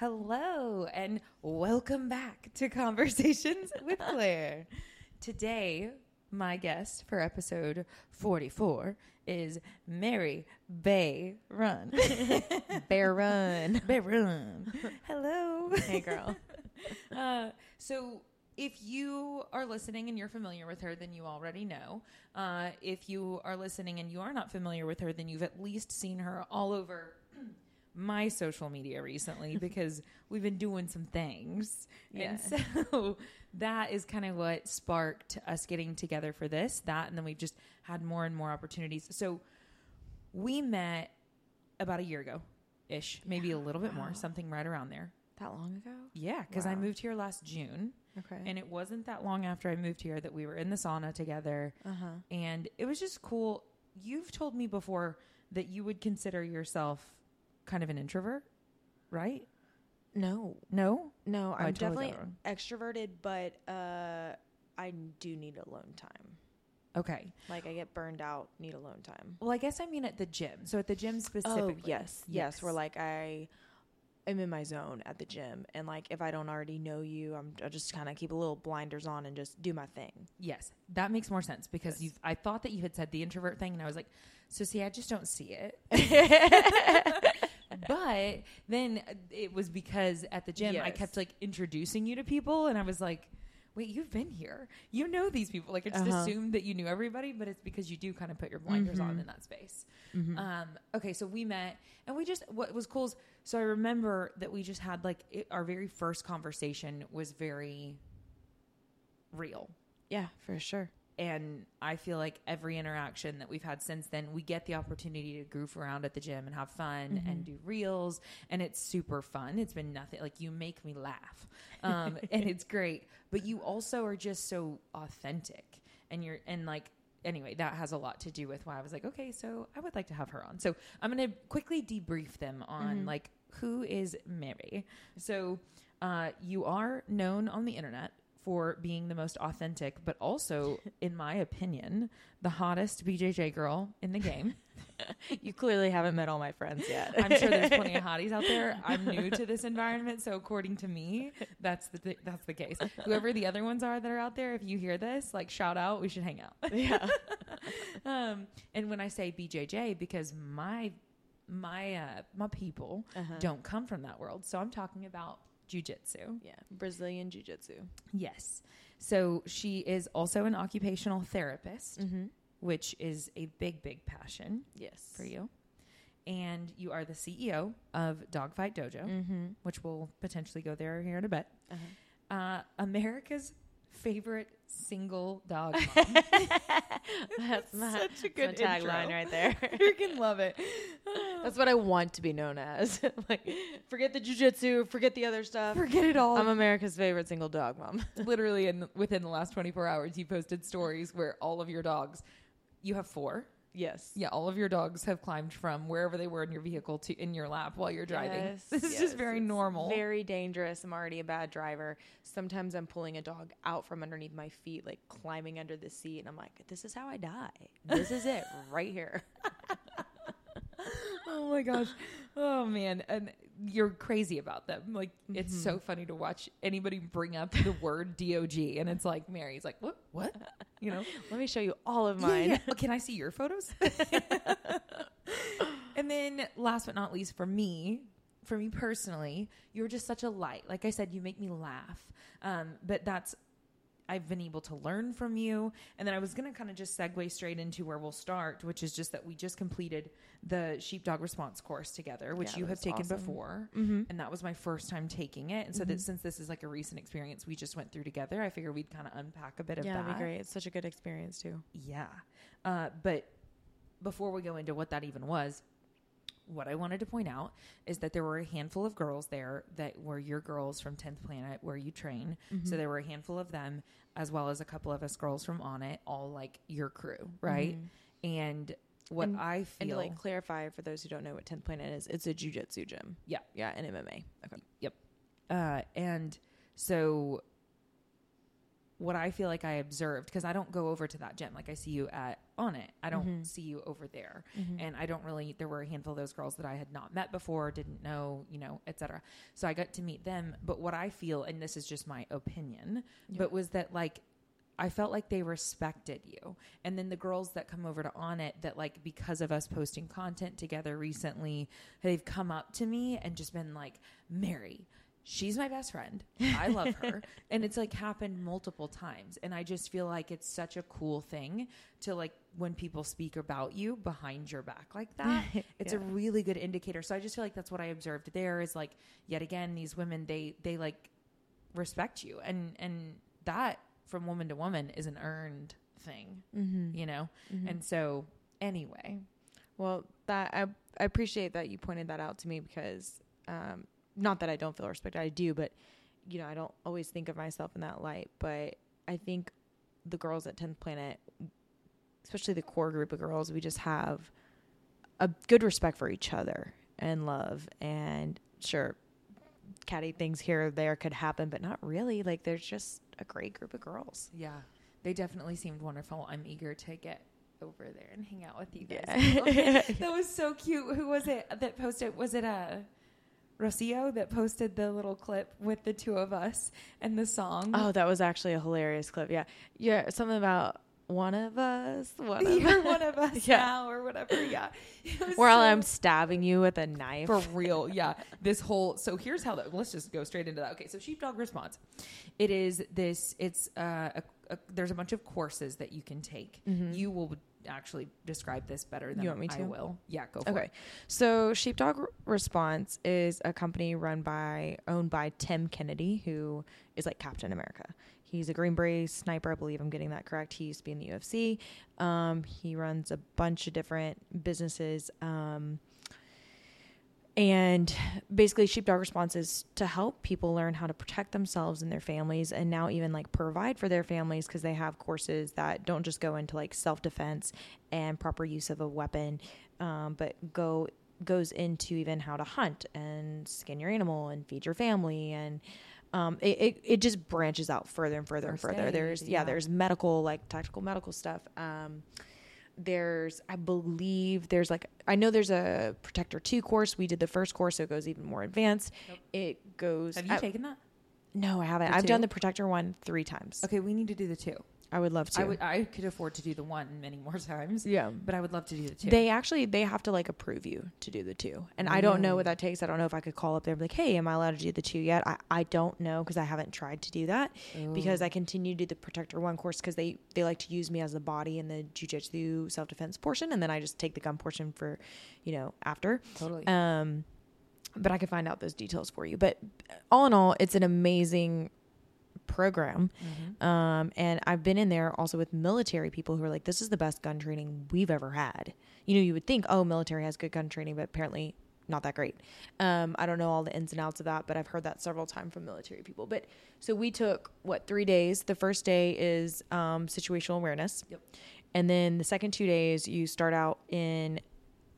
Hello, and welcome back to Conversations with Claire. Today, my guest for episode 44 is Mary Bay Run. Bear Run. Bay Run. Hello. Hey, girl. Uh, so, if you are listening and you're familiar with her, then you already know. Uh, if you are listening and you are not familiar with her, then you've at least seen her all over my social media recently because we've been doing some things. And so that is kind of what sparked us getting together for this, that, and then we've just had more and more opportunities. So we met about a year ago ish, maybe a little bit more, something right around there. That long ago? Yeah, because I moved here last June, Okay. and it wasn't that long after I moved here that we were in the sauna together, uh huh. and it was just cool. You've told me before that you would consider yourself kind of an introvert, right? No, No, no, Oh, I I'm totally got definitely it extroverted, but uh, I do need alone time. okay. Like I get burned out, need alone time. Well, I guess I mean at the gym. So at the gym specifically. Oh yes, yes, Where like I am in my zone at the gym, and like if I don't already know you, I'm I just kind of keep a little blinders on and just do my thing. Yes, that makes more sense because Yes. you. I thought that you had said the introvert thing, and I was like, so see, I just don't see it. but then it was because at the gym I kept like introducing you to people, and I was like, wait, you've been here, you know these people. Like I just Uh-huh. assumed that you knew everybody, but it's because you do kind of put your blinders on Mhm. in that space. Mhm. Um, okay, so we met, and we just what was cool is so I remember that we just had like it, our very first conversation was very real. yeah, for sure. And I feel like every interaction that we've had since then, we get the opportunity to goof around at the gym and have fun and Mhm. do reels. And it's super fun. It's been nothing like you make me laugh. Um, and it's great. But you also are just so authentic. And you're, and like, anyway, that has a lot to do with why I was like, okay, so I would like to have her on. So I'm to quickly debrief them on Mhm. like, who is Mary? So uh, you are known on the internet for being the most authentic, but also, in my opinion, the hottest BJJ girl in the game. You clearly haven't met all my friends yet. I'm sure there's plenty of hotties out there. I'm new to this environment, so according to me, that's the th- that's the case. Whoever the other ones are that are out there, if you hear this, like shout out, we should hang out. yeah. Um, and when I say BJJ, because my my uh, my people Uh-huh. don't come from that world, so I'm talking about jujitsu. Yeah, Brazilian Jiu Jitsu. Yes. So she is also an occupational therapist, Mm-hmm. which is a big, big passion Yes. for you. And you are the CEO of Dogfight Dojo, Mm-hmm. which will potentially go there here in a bit. Uh-huh. Uh, America's favorite single dog mom. That's my, Such a good tagline right there. Freaking love it. That's what I want to be known as. like, forget the jujitsu, forget the other stuff. Forget it all. I'm America's favorite single dog mom. Literally, in within the last 24 hours, you posted stories where all of your dogs, you have four. Yes. Yeah, all of your dogs have climbed from wherever they were in your vehicle to in your lap while you're driving. Yes, this is yes, just very normal. Very dangerous. I'm already a bad driver. Sometimes I'm pulling a dog out from underneath my feet, like climbing under the seat, and I'm like, "This is how I die. This is it right here." oh my gosh. Oh man, and you're crazy about them. Like it's Mm-hmm. so funny to watch anybody bring up the word dog, and it's like Mary's like, what, what? You know, Let me show you all of mine. yeah. Well, can I see your photos? and then, last but not least, for me, for me personally, you're just such a light. Like I said, you make me laugh. Um, but that's I've been able to learn from you. And then I was going to kind of just segue straight into where we'll start, which is just that we just completed the sheepdog response course together, which Yeah, you have taken awesome. before. Mm-hmm. And that was my first time taking it. And so that since this is like a recent experience we just went through together, I figured we'd kind of unpack a bit of Yeah, that. that'd be great. It's such a good experience too. Yeah. Uh, but before we go into what that even was, what I wanted to point out is that there were a handful of girls there that were your girls from 10th Planet where you train. So there were a handful of them, as well as a couple of us girls from On It, all like your crew, right? And what And- I And feel. to like clarify for those who don't know what 10th Planet is, it's a jujitsu gym. Yeah. Yeah, and MMA. Okay. Yep. Uh, and so what I feel like I observed because I don't go over to that gym. Like I see you at on it. I don't mm-hmm. see you over there. Mm-hmm. And I don't really there were a handful of those girls that I had not met before, didn't know, you know, etc. So I got to meet them, but what I feel and this is just my opinion, but was that like I felt like they respected you. And then the girls that come over to On It that like because of us posting content together recently, they've come up to me and just been like, Mary, she's my best friend. I love her. and it's like happened multiple times. And I just feel like it's such a cool thing to like when people speak about you behind your back like that. It's a really good indicator. So I just feel like that's what I observed there is like yet again these women they they like respect you and and that from woman to woman is an earned thing Mm-hmm. you know and so anyway Well, that I I appreciate that you pointed that out to me because um, not that I don't feel respected, I do, but you know I don't always think of myself in that light. But I think the girls at Tenth Planet, especially the core group of girls, we just have a good respect for each other and love. And sure, catty things here or there could happen, but not really. Like there's just a great group of girls. yeah they definitely seemed wonderful i'm eager to get over there and hang out with you guys Yeah. that was so cute who was it that posted was it uh Rocio that posted the little clip with the two of us and the song. Oh, that was actually a hilarious clip. Yeah. Yeah. Something about one of us. One of You're us. one of us Yeah. now or whatever. Yeah. While so- I'm stabbing you with a knife. For real, yeah. This whole so here's how that. Let's just go straight into that. Okay, so sheepdog response. It is this. It's uh, a, a, there's a bunch of courses that you can take. You will actually describe this better than. You want me to? I will. Yeah, go for it. Okay. it. So Sheepdog Response is a company run by, owned by Tim Kennedy, who is like Captain America. He's a Green Beret sniper, I believe I'm getting that correct. He used to be in the UFC. Um, he runs a bunch of different businesses. Um, and basically, Sheepdog Response is to help people learn how to protect themselves and their families, and now even like provide for their families because they have courses that don't just go into like self defense and proper use of a weapon, um, but go goes into even how to hunt and skin your animal and feed your family and um, it, it, it just branches out further and further and further. aid, There's yeah, yeah. there's medical like tactical medical stuff. Um, there's I believe there's like I know there's a Protector two course. We did the first course, so it goes even more advanced. Nope. It goes. Have you I- taken that? no, I haven't. The I've done the Protector one three times. Okay, we need to do the two. I would love to. I would. I could afford to do the one many more times. yeah. but I would love to do the two. They actually they have to like approve you to do the two, and I don't know what that takes. I don't know if I could call up there and be like, "Hey, am I allowed to do the two yet?" I, I don't know because I haven't tried to do that because I continue to do the Protector One course because they they like to use me as the body in the jujitsu self defense portion, and then I just take the gun portion for, you know, after. totally. Um, but I can find out those details for you. But all in all, it's an amazing program. Mhm. Um, and I've been in there also with military people who are like, this is the best gun training we've ever had. You know, you would think, oh, military has good gun training, but apparently not that great. Um, I don't know all the ins and outs of that, but I've heard that several times from military people. But so we took what three days. The first day is um, situational awareness. Yep. And then the second two days, you start out in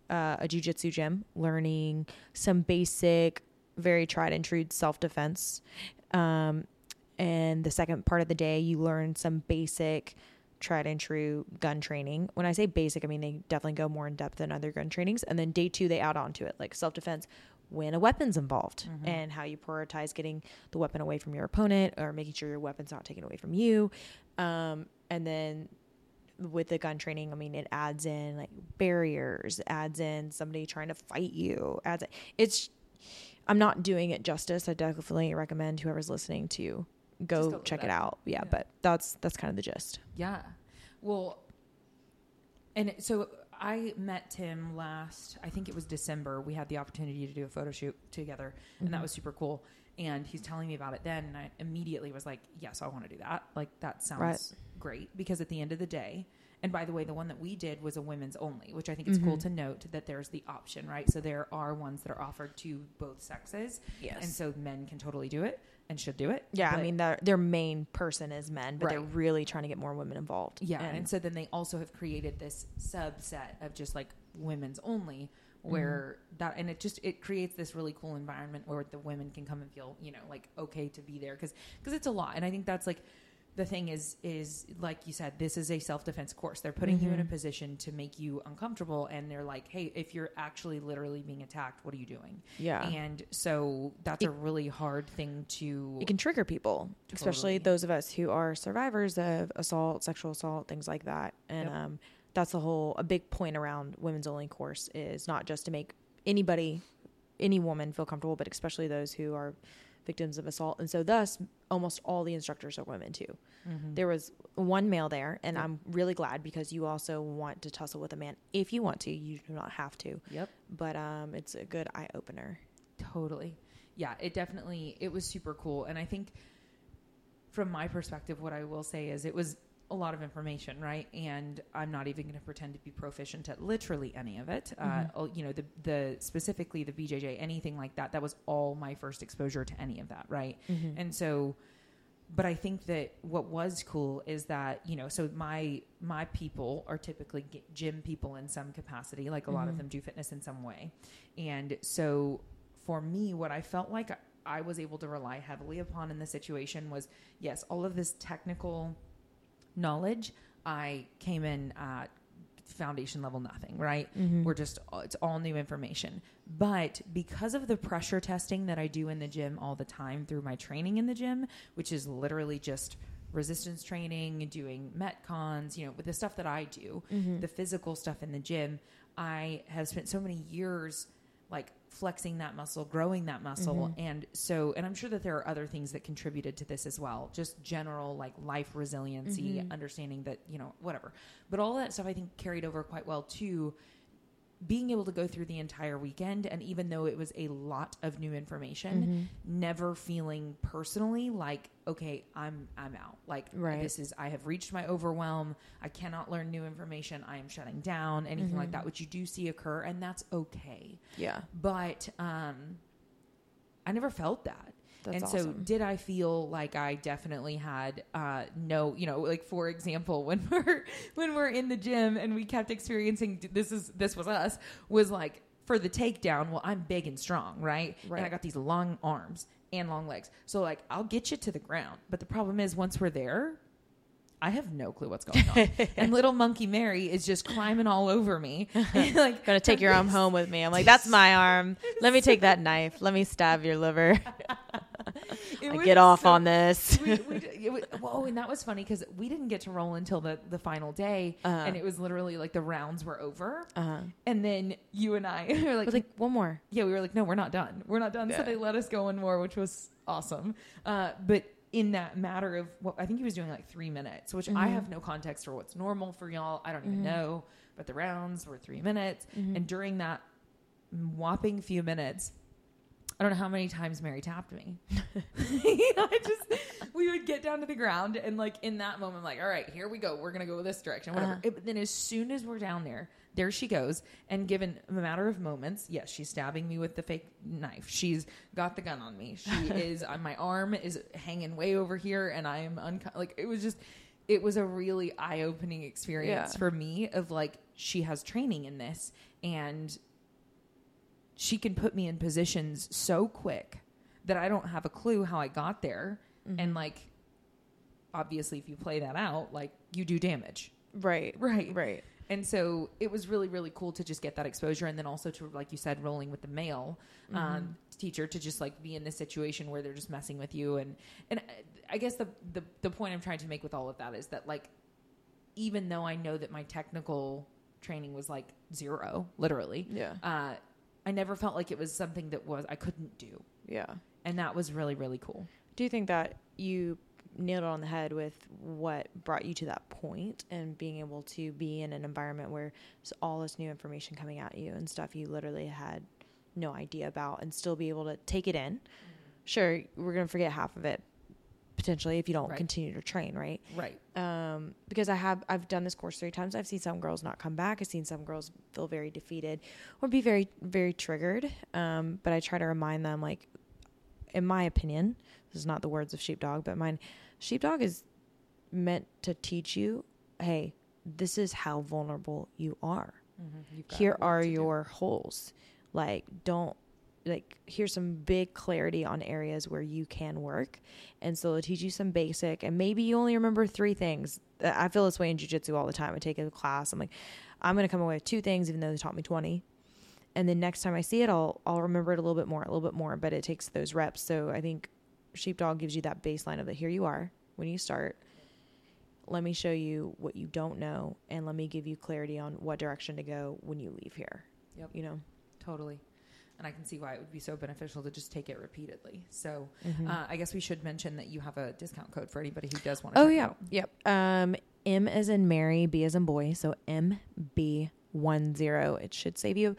uh, a jujitsu gym, learning some basic, very tried and true self defense. Um, and the second part of the day, you learn some basic, tried and true gun training. When I say basic, I mean they definitely go more in depth than other gun trainings. And then day two, they add on to it, like self defense when a weapon's involved and how you prioritize getting the weapon away from your opponent or making sure your weapon's not taken away from you. Um, and then with the gun training, I mean, it adds in like barriers, adds in somebody trying to fight you, adds it's. I'm not doing it justice. I definitely recommend whoever's listening to go go check it it out. Yeah, Yeah. but that's that's kind of the gist. Yeah. Well, and so I met Tim last, I think it was December. We had the opportunity to do a photo shoot together, and Mm-hmm. that was super cool. And he's telling me about it then, and I immediately was like, yes, I want to do that. Like, that sounds Right. great because at the end of the day, and by the way, the one that we did was a women's only, which I think it's cool Mhm. to note that there's the option, right? So there are ones that are offered to both sexes, Yes. and so men can totally do it and should do it. yeah, I mean their their main person is men, but they're really trying to get more women involved. Yeah, and, so then they also have created this subset of just like women's only mm-hmm. where that and it just it creates this really cool environment where the women can come and feel, you know, like okay to be there cuz cuz it's a lot. And I think that's like the thing is is like you said this is a self-defense course they're putting you in a Mhm. position to make you uncomfortable and they're like hey if you're actually literally being attacked what are you doing Yeah. and so that's It- a really hard thing to it can trigger people, especially those of us who are survivors of assault, sexual assault, things like that. And Yep. um, that's the whole a big point around women's only course is not just to make anybody, any woman feel comfortable, but especially those who are victims of assault. And so, thus, almost all the instructors are women too. Mhm. There was one male there, and Yep. I'm really glad because you also want to tussle with a man if you want to. You do not have to, yep but um, it's a good eye opener. Totally. Yeah, it definitely it was super cool and I think from my perspective what I will say is it was a lot of information, right? And I'm not even going to pretend to be proficient at literally any of it. Uh, oh, you know, the the specifically the BJJ, anything like that. That was all my first exposure to any of that, right? Mm-hmm. And so, but I think that what was cool is that you know, so my my people are typically gym people in some capacity. Like a lot of Mhm. them do fitness in some way, and so for me, what I felt like I was able to rely heavily upon in the situation was yes, all of this technical knowledge. I came in at foundation level nothing, right? Mm-hmm. We're just it's all new information. But because of the pressure testing that I do in the gym all the time through my training in the gym, which is literally just resistance training, doing metcons, you know, with the stuff that I do, Mm-hmm. the physical stuff in the gym, I have spent so many years like flexing that muscle, growing that muscle. Mhm. And so, and I'm sure that there are other things that contributed to this as well. Just general like life resiliency, Mhm. understanding that, you know, whatever. But all that stuff I think carried over quite well too. Being able to go through the entire weekend, and even though it was a lot of new information, Mm-hmm. never feeling personally like okay i'm i'm out like Right. this is i have reached my overwhelm i cannot learn new information i am shutting down anything like Mhm. that which you do see occur and that's okay Yeah, but um i never felt that that's and awesome. so did i feel like i definitely had uh no you know like for example when we're when we're in the gym and we kept experiencing this is this was us was like for the takedown well i'm big and strong right, and i got these long arms and long legs so like i'll get you to the ground but the problem is once we're there I have no clue what's going on. and little monkey Mary is just climbing all over me. like Gonna take your arm home with me. I'm like, that's my arm. Let me take that knife. Let me stab your liver. I get off so- on this. we, we, was, well, and that was funny because we didn't get to roll until the, the final day, Uh-huh. and it was literally like the rounds were over, Uh-huh. and then you and I were like, like, one more. yeah, we were like, no, we're not done, we're not done. So they let us go one more, which was awesome. Uh, but in that matter of what I think he was doing like three minutes, which I Mhm. have no context for what's normal for y'all. I don't even Mhm. know, but the rounds were three minutes, Mhm. and during that whopping few minutes. I don't know how many times Mary tapped me. I just we would get down to the ground and like in that moment, I'm like, all right, here we go. We're gonna go this direction, whatever. Uh-huh. It- but then as soon as we're down there, there she goes. And given a matter of moments, yes, she's stabbing me with the fake knife. She's got the gun on me. She is on my arm is hanging way over here, and I am unco- like it was just. It was a really eye opening experience Yeah. for me of like she has training in this and she can put me in positions so quick that I don't have a clue how I got there. Mm-hmm. And like, obviously, if you play that out, like you do damage. right, Right. right. And so it was really, really cool to just get that exposure. And then also to, like you said, rolling with the male Mm-hmm. um, teacher to just like be in this situation where they're just messing with you. And, and I guess the, the, the point I'm trying to make with all of that is that like, even though I know that my technical training was like zero, literally, Yeah, uh, I never felt like it was something that was I couldn't do, yeah. and that was really really cool. Do you think that you nailed it on the head with what brought you to that point and being able to be in an environment where there's all this new information coming at you and stuff you literally had no idea about and still be able to take it in? Mm-hmm. Sure, we're going to forget half of it potentially if you don't Right. continue to train, right? Right. um, because I have I've done this course three times. I've seen some girls not come back. I've seen some girls feel very defeated or be very very triggered. Um, but I try to remind them, like, in my opinion, this is not the words of Sheepdog, but mine. Sheepdog is meant to teach you, hey, this is how vulnerable you are. Mm-hmm. Here are your holes. Like, don't like here's some big clarity on areas where you can work. And so they'll teach you some basic and maybe you only remember three things. Uh, i feel this way in jiu-jitsu all the time. I take a class i'm like i'm going to come away with two things even though they taught me 20 and then next time i see it i'll i'll remember it a little bit more a little bit more but it takes those reps. So i think sheepdog gives you that baseline of that here you are. When you start let me show you what you don't know and let me give you clarity on what direction to go when you leave here. Yep. you know? Totally. And I can see why it would be so beneficial to just take it repeatedly. So Mhm. uh, I guess we should mention that you have a discount code for anybody who does want to. Oh yeah, out. yep. Um, M as in Mary, B as in boy. So M B one zero. It should save you.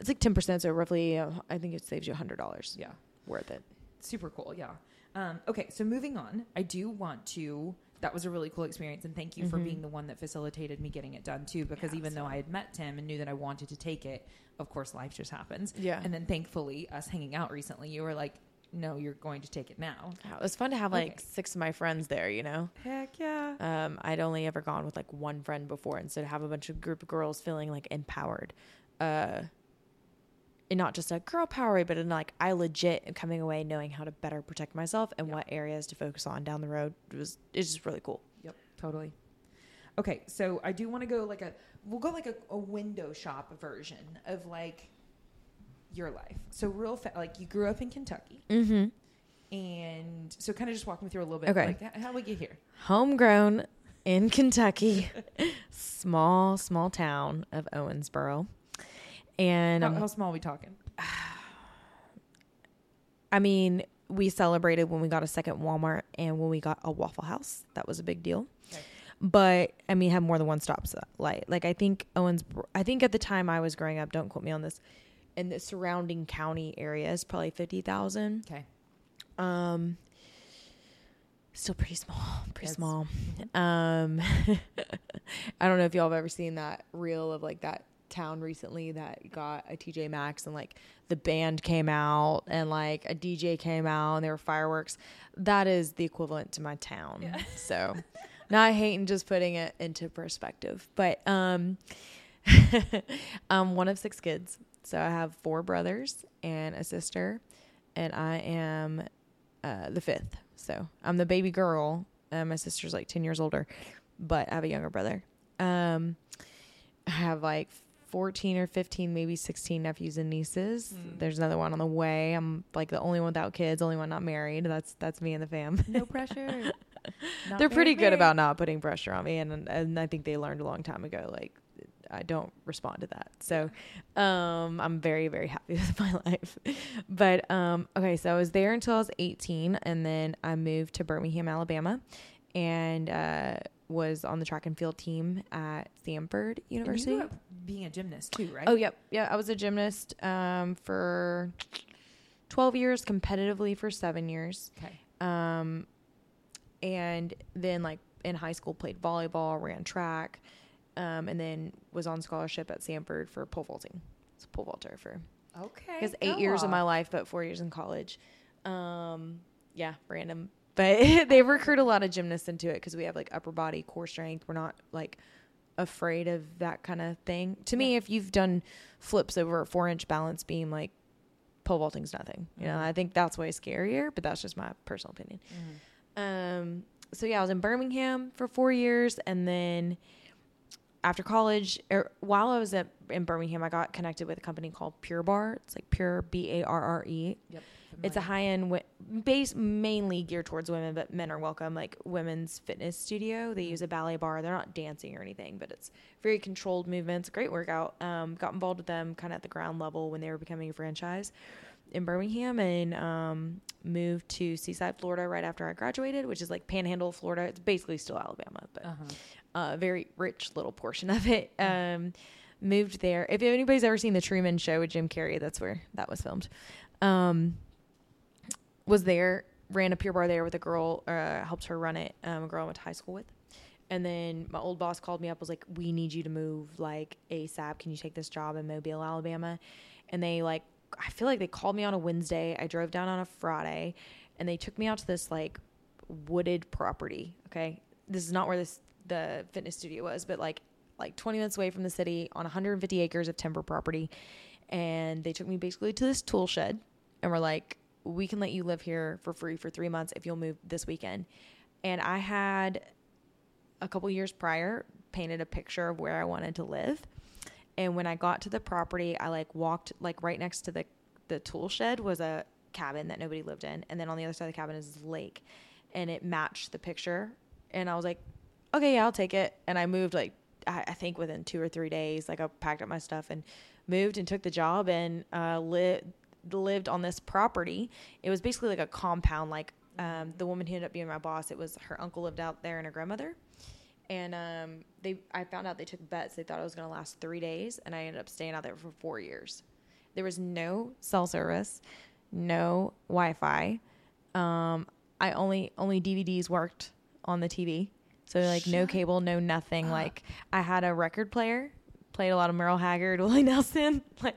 It's like ten percent. So roughly, uh, I think it saves you a hundred dollars. Yeah. Worth it. Super cool. Yeah. Um, okay. So moving on, I do want to. That was a really cool experience, and thank you for Mhm. being the one that facilitated me getting it done too. Because Yeah, even though I had met Tim and knew that I wanted to take it, of course, life just happens. Yeah. And then thankfully, us hanging out recently, you were like, "No, you're going to take it now." Yeah, it was fun to have like Okay. six of my friends there. You know. Heck yeah. Um, I'd only ever gone with like one friend before, and so to have a bunch of group of girls feeling like empowered, uh, and not just a girl power but in like I legit am coming away knowing how to better protect myself and Yeah. what areas to focus on down the road. It was it's just really cool. Yep, totally. Okay, so I do want to go like a we'll go like a, a window shop version of like your life. So real fa- like you grew up in Kentucky, Mm-hmm. and so kind of just walk me through a little bit. Okay. like how did we get here? Homegrown in Kentucky, small small town of Owensboro, and How, um, how small are we talking? I mean, we celebrated when we got a second Walmart and when we got a Waffle House. That was a big deal. But I mean, had more than one stop light. Like I think Owens. I think at the time I was growing up, don't quote me on this. In the surrounding county areas, probably fifty thousand. Okay, Um, still pretty small, pretty Yes. small. Um, I don't know if y'all have ever seen that reel of like that town recently that got a TJ Maxx and like the band came out and like a DJ came out and there were fireworks. That is the equivalent to my town. Yeah. So, not hating, just putting it into perspective. But um, I'm one of six kids. So I have four brothers and a sister, and I am uh, the fifth. So I'm the baby girl. Uh, my sister's like 10 years older, but I have a younger brother. Um, I have like 14 or 15, maybe 16 nephews and nieces. Mm. There's another one on the way. I'm like the only one without kids, only one not married. That's that's me and the fam. no pressure. They're pretty good married. about not putting pressure on me, and and I think they learned a long time ago. Like I don't respond to that, so um, I'm very very happy with my life. But um, okay, so I was there until I was 18, and then I moved to Birmingham, Alabama, and uh, was on the track and field team at Samford University. grew up being a gymnast too, right? Oh, yep. Yeah, I was a gymnast um, for 12 years, competitively for seven years. Okay. Um, and then, like, in high school, played volleyball, ran track, um, and then was on scholarship at Samford for pole vaulting. It's a pole vaulter for, Okay. Because eight years of my life, but four years in college. Um, yeah, random. But they recruit a lot of gymnasts into it because we have like upper body, core strength. We're not like afraid of that kind of thing. To me, if you've done flips over a four inch balance beam, like pole vaulting's nothing. You know, Mhm. I think that's way scarier, but that's just my personal opinion. Mhm. Um, so yeah, I was in Birmingham for four years, and then after college, er, while I was at, in Birmingham, I got connected with a company called Pure Barre. It's like Pure B A R R E. Yep. It's a high end, wi- base mainly geared towards women, but men are welcome. Like women's fitness studio, they use a ballet bar. They're not dancing or anything, but it's very controlled movements. Great workout. Um, got involved with them kind of at the ground level when they were becoming a franchise in Birmingham, and um, moved to Seaside, Florida, right after I graduated, which is like Panhandle, Florida. It's basically still Alabama, but Uh-huh. a very rich little portion of it. Um, moved there. If anybody's ever seen the Truman Show with Jim Carrey, that's where that was filmed. Um, was there, ran a pure barre there with a girl, uh, helped her run it, um, a girl I went to high school with. And then my old boss called me up, was like, "We need you to move like ASAP. Can you take this job in Mobile, Alabama?" And they like, I feel like they called me on a Wednesday. I drove down on a Friday, and they took me out to this like wooded property. Okay, this is not where this the fitness studio was, but like like 20 minutes away from the city on 150 acres of timber property. and they took me basically to this tool shed and we're like, "We can let you live here for free for three months if you'll move this weekend." And I had a couple years prior painted a picture of where I wanted to live. And when I got to the property, I like walked like right next to the the tool shed was a cabin that nobody lived in, and then on the other side of the cabin is this lake, and it matched the picture. And I was like, okay, yeah, I'll take it. And I moved like I, I think within two or three days. Like I packed up my stuff and moved and took the job and uh, lived lived on this property. It was basically like a compound. Like um, the woman who ended up being my boss, it was her uncle lived out there and her grandmother. And um, they, I found out they took bets. They thought it was going to last three days, and I ended up staying out there for four years. There was no cell service, no Wi-Fi. Um, I only only DVDs worked on the TV, so like no cable, no nothing. up. Like I had a record player, played a lot of Merle Haggard, Willie Nelson, like,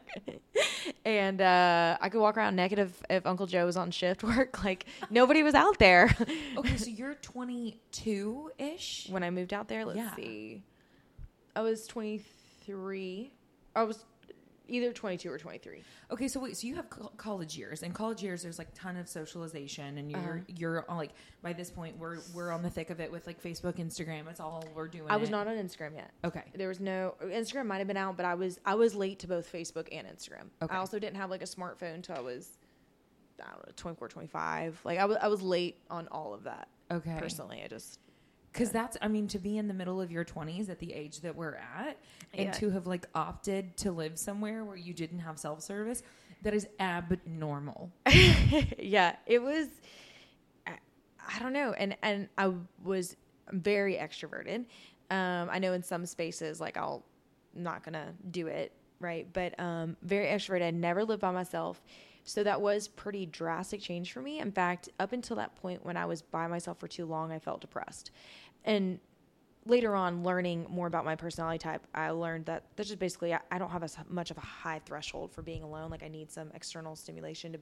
and uh, I could walk around naked if, if Uncle Joe was on shift work. Like nobody was out there Okay, so you're 22 ish. when I moved out there. Let's Yeah. see, I was twenty three. I was either twenty two or twenty three. Okay, so wait, so you have co- college years, and college years, there's like ton of socialization, and you're Uh-huh. you're on, like by this point we're we're on the thick of it with like Facebook, Instagram. It's all we're doing. I was it. not on Instagram yet. okay. There was no Instagram might have been out, but I was I was late to both Facebook and Instagram. Okay. I also didn't have like a smartphone until I was I don't know 24, 25. Like I was I was late on all of that. Okay. Personally, I just Because that's, I mean, to be in the middle of your 20s at the age that we're at, and Yeah. to have like opted to live somewhere where you didn't have self service, that is abnormal. yeah, it was. I, I don't know, and and I was very extroverted. Um, I know in some spaces, like I'll I'm not gonna do it right, but um, very extroverted. I never lived by myself, so that was pretty drastic change for me. In fact, up until that point when I was by myself for too long, I felt depressed, and later on learning more about my personality type i learned that that's just basically i, I don't have as much of a high threshold for being alone. Like i need some external stimulation to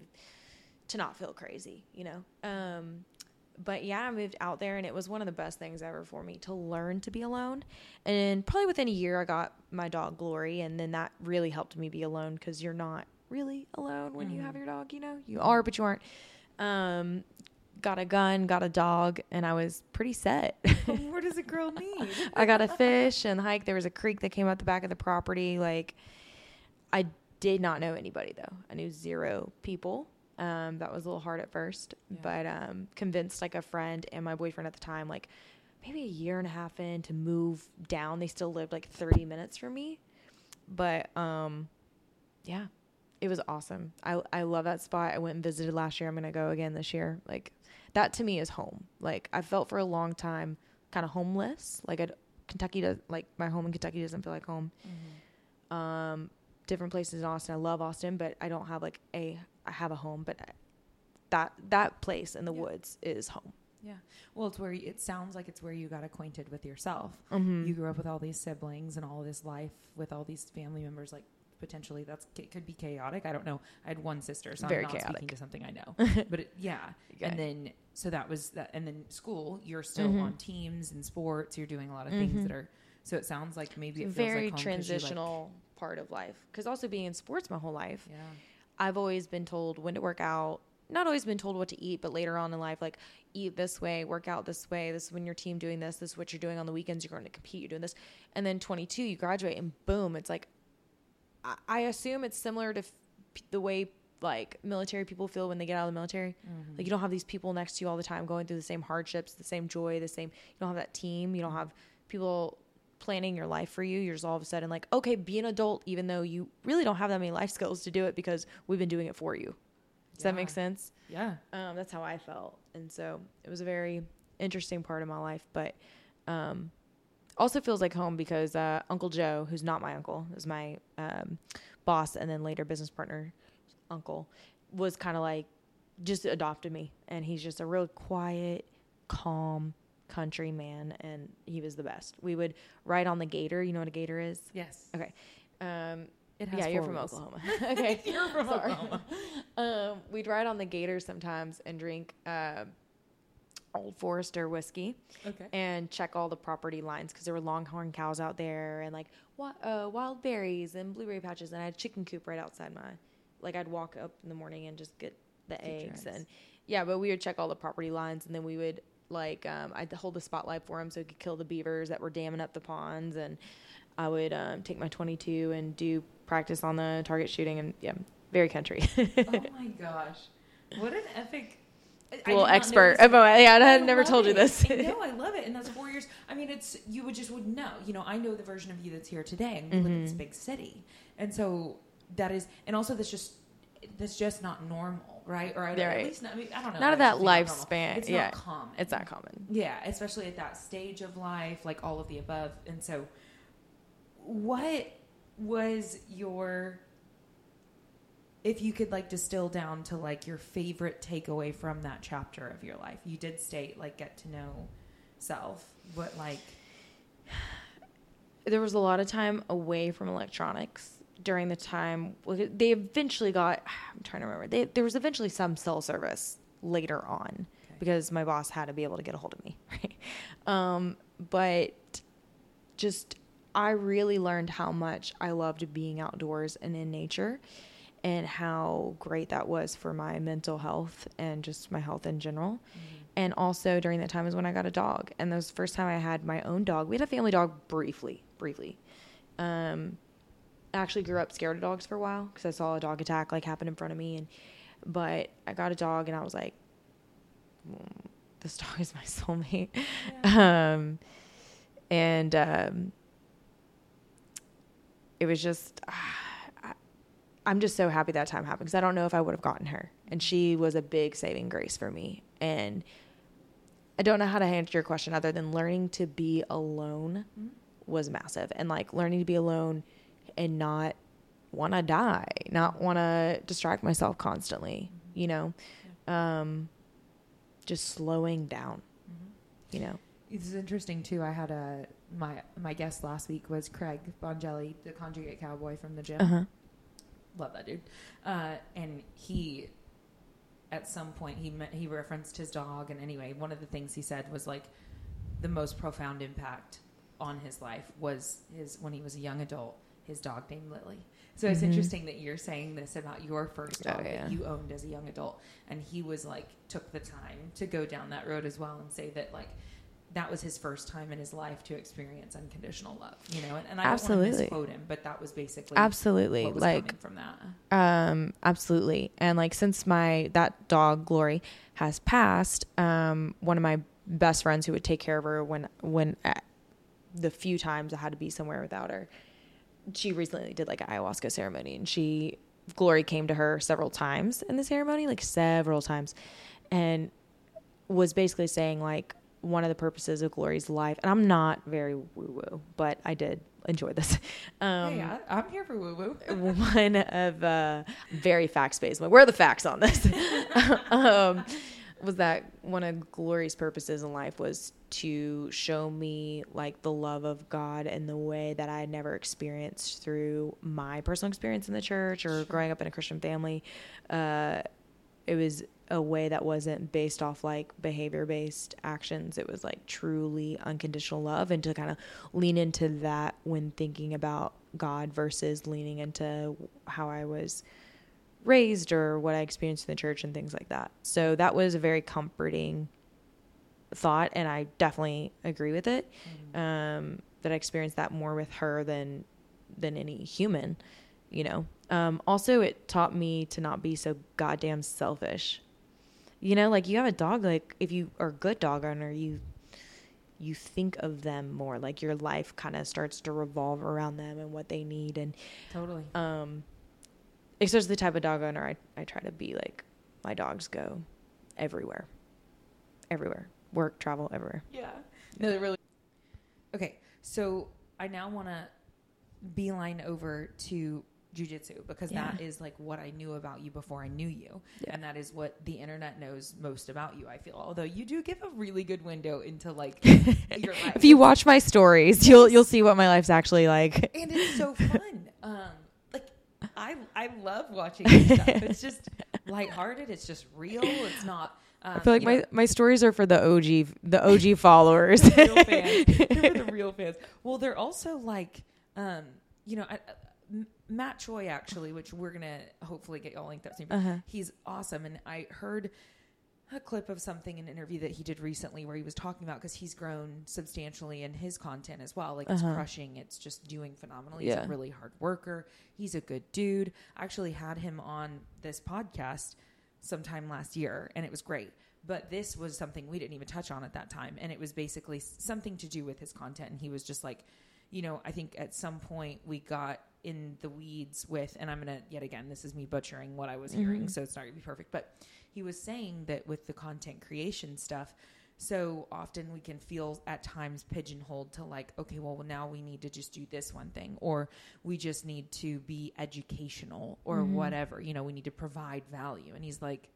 to not feel crazy you know? Um but yeah i moved out there and it was one of the best things ever for me to learn to be alone. And probably within a year i got my dog glory and then that really helped me be alone because you're not really alone when you have your dog you know you are but you aren't um got a gun got a dog and i was pretty set what does a girl need? I got a fish and hike. There was a creek that came out the back of the property. Like, I did not know anybody though. I knew zero people. Um, that was a little hard at first, Yeah. but um, convinced like a friend and my boyfriend at the time, like maybe a year and a half in to move down. They still lived like 30 minutes from me, but um, yeah, it was awesome. I I love that spot. I went and visited last year. I'm gonna go again this year. Like that to me is home. Like I felt for a long time kind of homeless. Like I Kentucky does like my home in Kentucky doesn't feel like home. Um, different places in Austin. I love Austin, but I don't have like a I have a home, but that that place in the Yeah. woods is home. Yeah. Well, it's where you, it sounds like it's where you got acquainted with yourself. Mm-hmm. You grew up with all these siblings and all this life with all these family members. Like potentially, that's it could be chaotic. I don't know. I had one sister, so Very I'm not chaotic. speaking to something I know. but it, yeah, Okay. and then so that was that. And then school, you're still Mhm. on teams and sports. You're doing a lot of things Mhm. that are. So it sounds like maybe it feels very like you, like- transitional part of life. Because also being in sports my whole life, yeah. I've always been told when to work out. Not always been told what to eat, but later on in life, like eat this way, work out this way. This is when your team doing this. This is what you're doing on the weekends. You're going to compete. You're doing this, and then 22, you graduate, and boom, it's like. I, assume it's similar to f- the way like military people feel when they get out of the military. Mm-hmm. Like you don't have these people next to you all the time going through the same hardships, the same joy, the same. You don't have that team. You don't have people planning your life for you. You're just all of a sudden like, okay, be an adult, even though you really don't have that many life skills to do it because we've been doing it for you. Does that make sense? Yeah. Um, that's how I felt, and so it was a very interesting part of my life, but um, also feels like home because uh, Uncle Joe, who's not my uncle, is my um, boss and then later business partner, uncle, was kind of like just adopted me, and he's just a real quiet, calm country man, and he was the best. We would ride on the gator. You know what a gator is? Yes. Okay. Um, It has yeah, you're from wheels. Oklahoma. okay, You're from. Oklahoma. um, we'd ride on the gator sometimes and drink uh, Old Forester whiskey Okay. and check all the property lines because there were longhorn cows out there and like uh, wild berries and blueberry patches and I had a chicken coop right outside my like I'd walk up in the morning and just get the Get eggs. and yeah but we would check all the property lines and then we would like um, I'd hold the spotlight for him so he could kill the beavers that were damming up the ponds and I would um, take my 22 and do practice on the target shooting and yeah very country oh my gosh, what an epic. I- I did little expert oh, yeah I had I never told you this I know, I love it, and that's four years. I mean, it's you would just wouldn't know. You know, I know the version of you that's here today, and you live in this Mhm. big city, and so that is, and also that's just that's just not normal, right? Or I- Yeah, at right. least not, I mean, I don't know. Not of that lifespan, It's yeah. not common. it's not common Yeah, especially at that stage of life, like all of the above. And so, what was your, if you could like distill down to like your favorite takeaway from that chapter of your life? You did state like get to know self, but like, there was a lot of time away from electronics during the time they eventually got i'm trying to remember they, there was eventually some cell service later on Okay. because my boss had to be able to get a hold of me right um, but just i really learned how much i loved being outdoors and in nature and how great that was for my mental health and just my health in general and also during that time is when I got a dog. And that was the first time I had my own dog. We had a family dog briefly, briefly. Um, I actually grew up scared of dogs for a while because I saw a dog attack like happen in front of me. And but I got a dog and I was like, "Mm, this dog is my soulmate. Um, and um, it was just. I, I'm just so happy that time happened because I don't know if I would have gotten her. And she was a big saving grace for me. And I don't know how to answer your question other than learning to be alone Mhm. was massive. And like learning to be alone and not want to die, not want to distract myself constantly, you know? Um, just slowing down, you know? It's interesting too. I had a my my guest last week was Craig Bongelli, the conjugate cowboy from the gym. Uh huh. Love that dude. Uh, and he, at some point, he me- he referenced his dog, and anyway, one of the things he said was like the most profound impact on his life was his when he was a young adult. His dog named Lily. So it's Mhm. interesting that you're saying this about your first Oh, dog yeah. that you owned as a young adult, and he was like took the time to go down that road as well and say that like that was his first time in his life to experience unconditional love. You know, and, and I don't want to Absolutely. misquote him, but that was basically Absolutely. was Like, coming from that. Um, absolutely. And like since my that dog Glory has passed, um, one of my best friends who would take care of her when when uh, the few times I had to be somewhere without her, she recently did like an ayahuasca ceremony, and she Glory came to her several times in the ceremony, like several times, and was basically saying like one of the purposes of Glory's life. And I'm not very woo woo, but I did enjoy this. Um, hey, I, I'm here for woo woo. one of uh, very facts based. Like, where are the facts on this? um, was that one of Glory's purposes in life was to show me like the love of God in the way that I had never experienced through my personal experience in the church or growing up in a Christian family. Uh, it was a way that wasn't based off like behavior based actions. It was like truly unconditional love and to kind of lean into that when thinking about God versus leaning into how I was raised or what I experienced in the church and things like that. So that was a very comforting thought and I definitely agree with it. Um, that I experienced that more with her than than any human, you know. Um, also it taught me to not be so goddamn selfish. You know, like you have a dog like if you are a good dog owner, you you think of them more like your life kind of starts to revolve around them and what they need and Totally. um especially the type of dog owner I, I try to be like my dogs go everywhere everywhere work travel everywhere Yeah. No, they're really. Okay, so I now want to beeline over to jujitsu because Yeah. that is like what I knew about you before I knew you, Yeah. and that is what the internet knows most about you. I feel, although you do give a really good window into like your life. if you watch my stories you'll you'll see what my life's actually like and it's so fun. Um, like I I love watching this stuff. It's just lighthearted. It's just real. It's not. I feel like my, know, my stories are for the OG the OG followers. real fans. They're the real fans. Well, they're also like, um, you know, I, Matt Choi actually, which we're gonna hopefully get y'all linked up soon. Uh-huh. He's awesome, and I heard a clip of something in an interview that he did recently where he was talking about because he's grown substantially in his content as well. Like it's Uh-huh. crushing. It's just doing phenomenally. Yeah. He's a really hard worker. He's a good dude. I actually had him on this podcast sometime last year, and it was great. But this was something we didn't even touch on at that time, and it was basically something to do with his content. And he was just like, you know, I think at some point we got in the weeds with, and I'm gonna yet again, this is me butchering what I was hearing, Mhm. so it's not gonna be perfect. But he was saying that with the content creation stuff, so often we can feel at times pigeonholed to like, okay, well now we need to just do this one thing, or we just need to be educational, or Mhm. whatever. You know, we need to provide value. And he's like,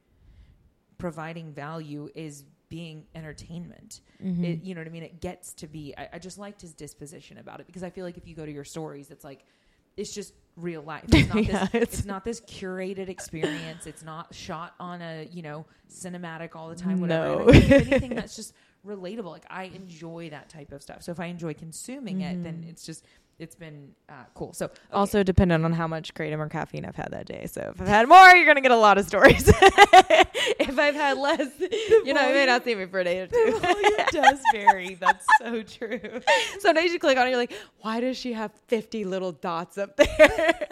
providing value is being entertainment. Mhm. It, you know what I mean? It gets to be. I, I just liked his disposition about it because I feel like if you go to your stories, it's like it's just real life. It's not, Yeah, this, it's- it's, not this curated experience. It's not shot on a you know cinematic all the time. Whatever. No. And I think if anything that's just relatable. Like I enjoy that type of stuff. So if I enjoy consuming it, then Mhm. it's just it's been uh, cool. So okay. Also dependent on how much kratom or caffeine I've had that day. So if I've had more, you're gonna get a lot of stories. if I've had less, you know, you may not see me for a day or the two. volume does vary. That's so true. So days you click on it, you're like, why does she have 50 little dots up there?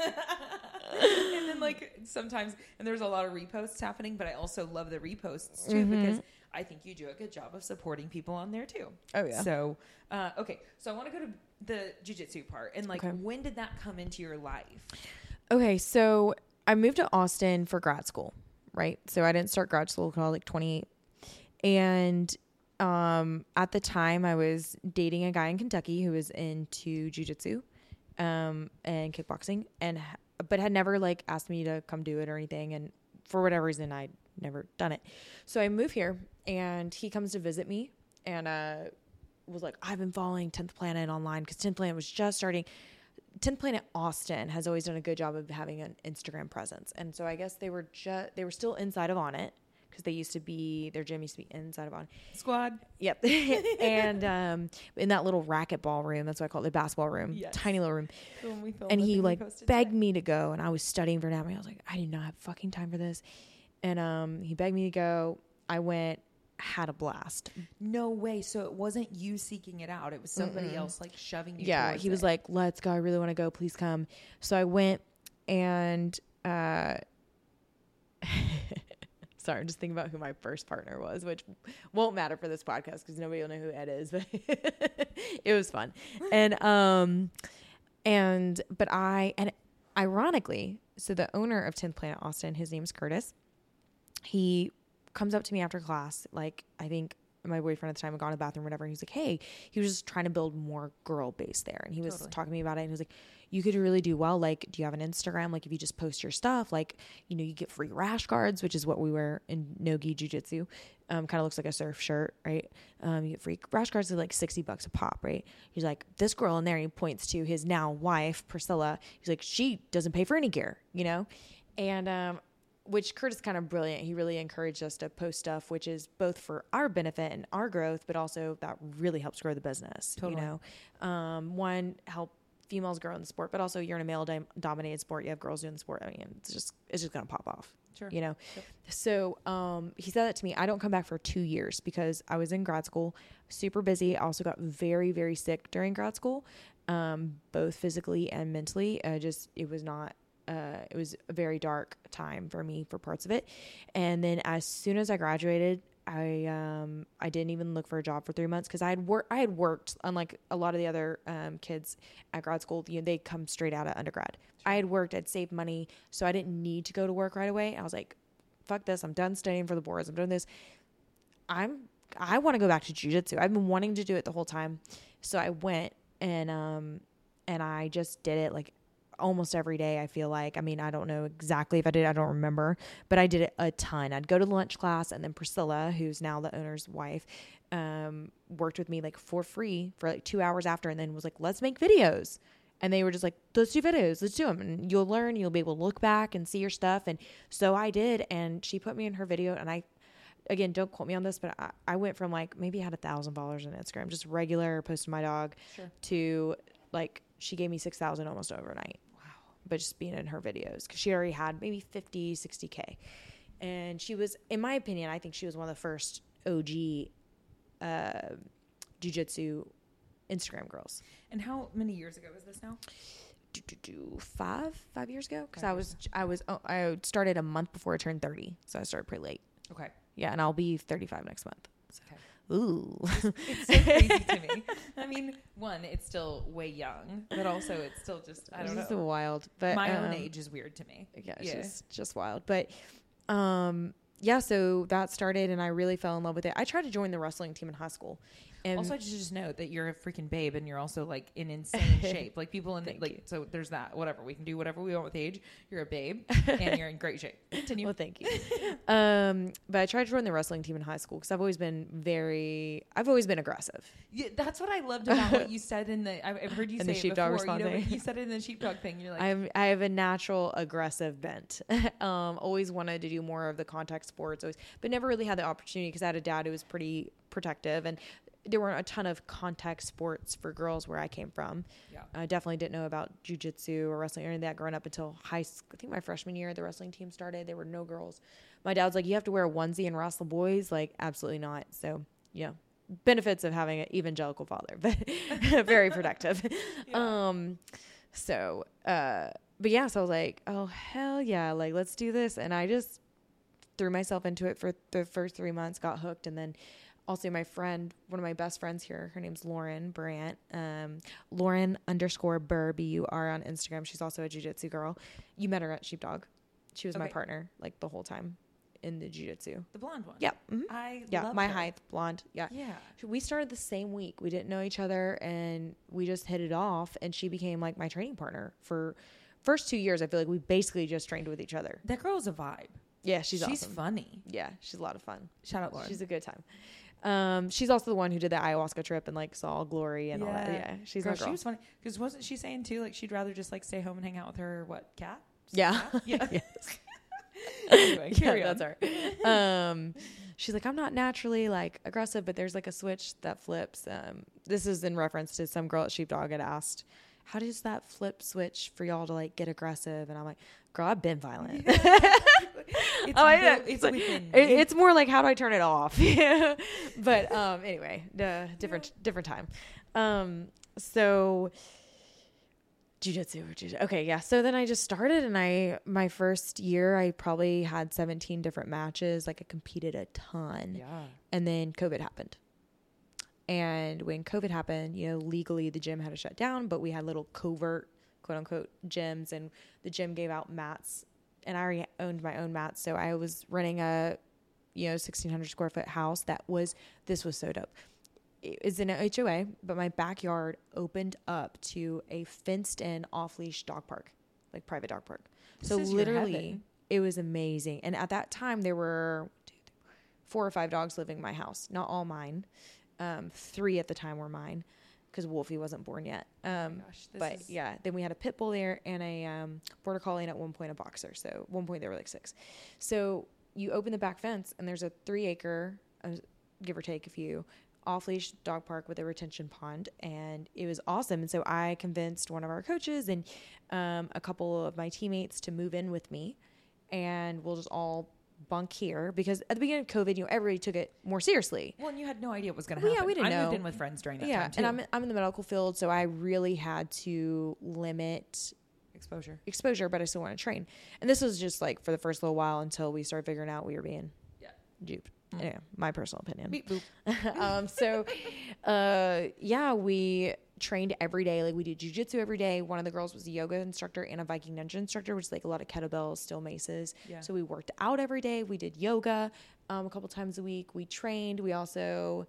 and then like sometimes and there's a lot of reposts happening but i also love the reposts too Mhm. because i think you do a good job of supporting people on there too Oh yeah. so uh, okay so i want to go to the jiu-jitsu part and like Okay. when did that come into your life Okay, so I moved to Austin for grad school, right? So I didn't start grad school until like 28. And um, at the time, I was dating a guy in Kentucky who was into jujitsu um, and kickboxing, and but had never like asked me to come do it or anything. And for whatever reason, I'd never done it. So I move here, and he comes to visit me, and uh, was like, I've been following 10th Planet online because 10th Planet was just starting. 10th Planet Austin has always done a good job of having an Instagram presence. And so I guess they were just they were still inside of Onnit because they used to be their gym used to be inside of On. squad Yep. and um in that little racquetball room, that's what I call it, the basketball room, Yes. tiny little room. when we filmed And he like begged today. me to go and I was studying for anatomy. I was like, I do not have fucking time for this. And um he begged me to go. I went, had a blast. no way. So it wasn't you seeking it out. It was somebody Mm-mm. else like shoving you yeah he was it. like let's go. I really want to go. Please come. So i went and uh sorry i'm just thinking about who my first partner was which won't matter for this podcast because nobody will know who ed is but it was fun. And um and but i and ironically so the owner of 10th planet austin his name's curtis. He comes up to me after class like i think my boyfriend at the time had gone to the bathroom or whatever and he's like hey he was just trying to build more girl base there and he was Totally. talking to me about it and he was like you could really do well like do you have an instagram? Like if you just post your stuff like you know you get free rash guards which is what we wear in nogi jiu-jitsu um, kind of looks like a surf shirt right? Um, you get free rash guards are like 60 bucks a pop right? He's like this girl in there he points to his now wife priscilla he's like she doesn't pay for any gear you know? And um, which Kurt is kind of brilliant. He really encouraged us to post stuff, which is both for our benefit and our growth, but also that really helps grow the business. Totally. You know, um, one help females grow in the sport, but also you're in a male dom- dominated sport. You have girls doing the sport. I mean, it's just it's just gonna pop off. Sure. You know. Yep. So um, he said that to me. I don't come back for two years because I was in grad school, super busy. I also got very very sick during grad school, um, both physically and mentally. Uh, just it was not uh, it was a very dark time for me for parts of it. And then as soon as I graduated, I um I didn't even look for a job for three months because I had worked I had worked unlike a lot of the other um, kids at grad school. You know, they come straight out of undergrad. I had worked, I'd saved money, so I didn't need to go to work right away. I was like, "Fuck this! I'm done studying for the boards. I'm doing this. I'm I want to go back to jujitsu. I've been wanting to do it the whole time, so I went and um and I just did it like almost every day i feel like. I mean i don't know exactly if i did i don't remember but i did it a ton. I'd go to lunch class and then priscilla who's now the owner's wife um, worked with me like for free for like two hours after and then was like let's make videos. And they were just like let's do videos let's do them and you'll learn you'll be able to look back and see your stuff. And so i did and she put me in her video and i again, don't quote me on this, but I, I went from like maybe I had a thousand followers on Instagram, just regular posting my dog, Sure. to like she gave me six thousand almost overnight. Wow. But just being in her videos because she already had maybe 50, 60 k, and she was, in my opinion, I think she was one of the first OG uh, jujitsu Instagram girls. And how many years ago was this now? Do, do, do, five five years ago because I was I was oh, I started a month before I turned thirty, so I started pretty late. Okay. Yeah, and I'll be thirty five next month. Okay. Ooh, It's so crazy to me. I mean, one, it's still way young, but also it's still just I don't this know. wild. But My own um, age is weird to me. yeah, it's Yeah. just just wild. But um, yeah, so that started, and I really fell in love with it. I tried to join the wrestling team in high school, and Also, I should just note that you're a freaking babe and you're also like in insane shape. Like people in the, like you. so. There's that. Whatever we can do, whatever we want with age. You're a babe and you're in great shape. Continue. well, thank you. um, but I tried to join the wrestling team in high school because I've always been very, I've always been aggressive. Yeah, that's what I loved about what you said in the. I've, heard you In say the it sheepdog before. You, know, you said it in the sheepdog thing. You're like, I have I have a natural aggressive bent. um, always wanted to do more of the contact sports, always, but never really had the opportunity because I had a dad who was pretty protective, and there weren't a ton of contact sports for girls where I came from. yeah. I definitely didn't know about jujitsu or wrestling or any of that growing up until high school. I think my freshman year, the wrestling team started. There were no girls. My dad's like, you have to wear a onesie and wrestle boys. Like, absolutely not. So, yeah, benefits of having an evangelical father, but very protective. Yeah. Um, so, uh, but yeah, so I was like, oh hell yeah, like let's do this, and I just threw myself into it for the first three months, got hooked, and then also my friend, one of my best friends here, her name's Lauren Brandt, um, Lauren underscore Burr B U R on Instagram. She's also a jujitsu girl. You met her at Sheepdog. She was my partner like the whole time in the jujitsu. The blonde one. Yeah, mhm. I yeah, love my her. height, blonde. Yeah, Yeah. we started the same week. We didn't know each other and we just hit it off and she became like my training partner for first 2 years. I feel like we basically just trained with each other. That girl's a vibe. Yeah, she's, She's awesome. funny. Yeah, she's a lot of fun. Shout out Lauren. She's a good time. Um, she's also the one who did the ayahuasca trip and like saw glory and all that. Yeah. Yeah, she's girl, girl. She was funny because wasn't she saying too like she'd rather just like stay home and hang out with her what cat? yeah. Yeah. Yes. anyway, yeah, carry on. that's her. Um, she's like, I'm not naturally like aggressive, but there's like a switch that flips. Um, this is in reference to some girl at Sheepdog had asked, how does that flip switch for y'all to like get aggressive? And I'm like, girl, I've been violent. It's, Oh, I know. it's like- It- it's more like how do I turn it off? But um, anyway, the different different time. Um, so jujitsu, jiu- okay, yeah. So then I just started, and I my first year I probably had 17 different matches. Like I competed a ton, yeah. and then COVID happened. And when COVID happened, you know, legally the gym had to shut down, but we had little covert, quote unquote, gyms, and the gym gave out mats. And I already owned my own mats, so I was running a, you know, 1600 square foot house that was, this was so dope. It was in an HOA, but my backyard opened up to a fenced in off leash dog park, like private dog park. This so literally, it was amazing. And at that time, there were four or five dogs living in my house. Not all mine. Um, three at the time were mine because Wolfie wasn't born yet. Um, oh gosh, but is, yeah, then we had a pit bull there and a um, border collie and at one point a boxer. So at one point there were like six. So you open the back fence and there's a three acre, uh, give or take a few, off leash dog park with a retention pond, and it was awesome. And so I convinced one of our coaches and um, a couple of my teammates to move in with me, and we'll just all bunk here because at the beginning of COVID, you know, everybody took it more seriously. Well, and you had no idea what was going to Well, happen. yeah, we didn't know. I moved know. in with friends during that yeah, time too. and I'm I'm in the medical field, so I really had to limit exposure. exposure, but I still want to train. And this was just like for the first little while until we started figuring out we were being Yeah. duped. Mm. Anyway, my personal opinion. Beep boop. um, so, uh, yeah, we trained every day. Like we did jujitsu every day. One of the girls was a yoga instructor and a Viking ninja instructor, which is like a lot of kettlebells, steel maces. Yeah. So we worked out every day. We did yoga um, a couple times a week. We trained. We also,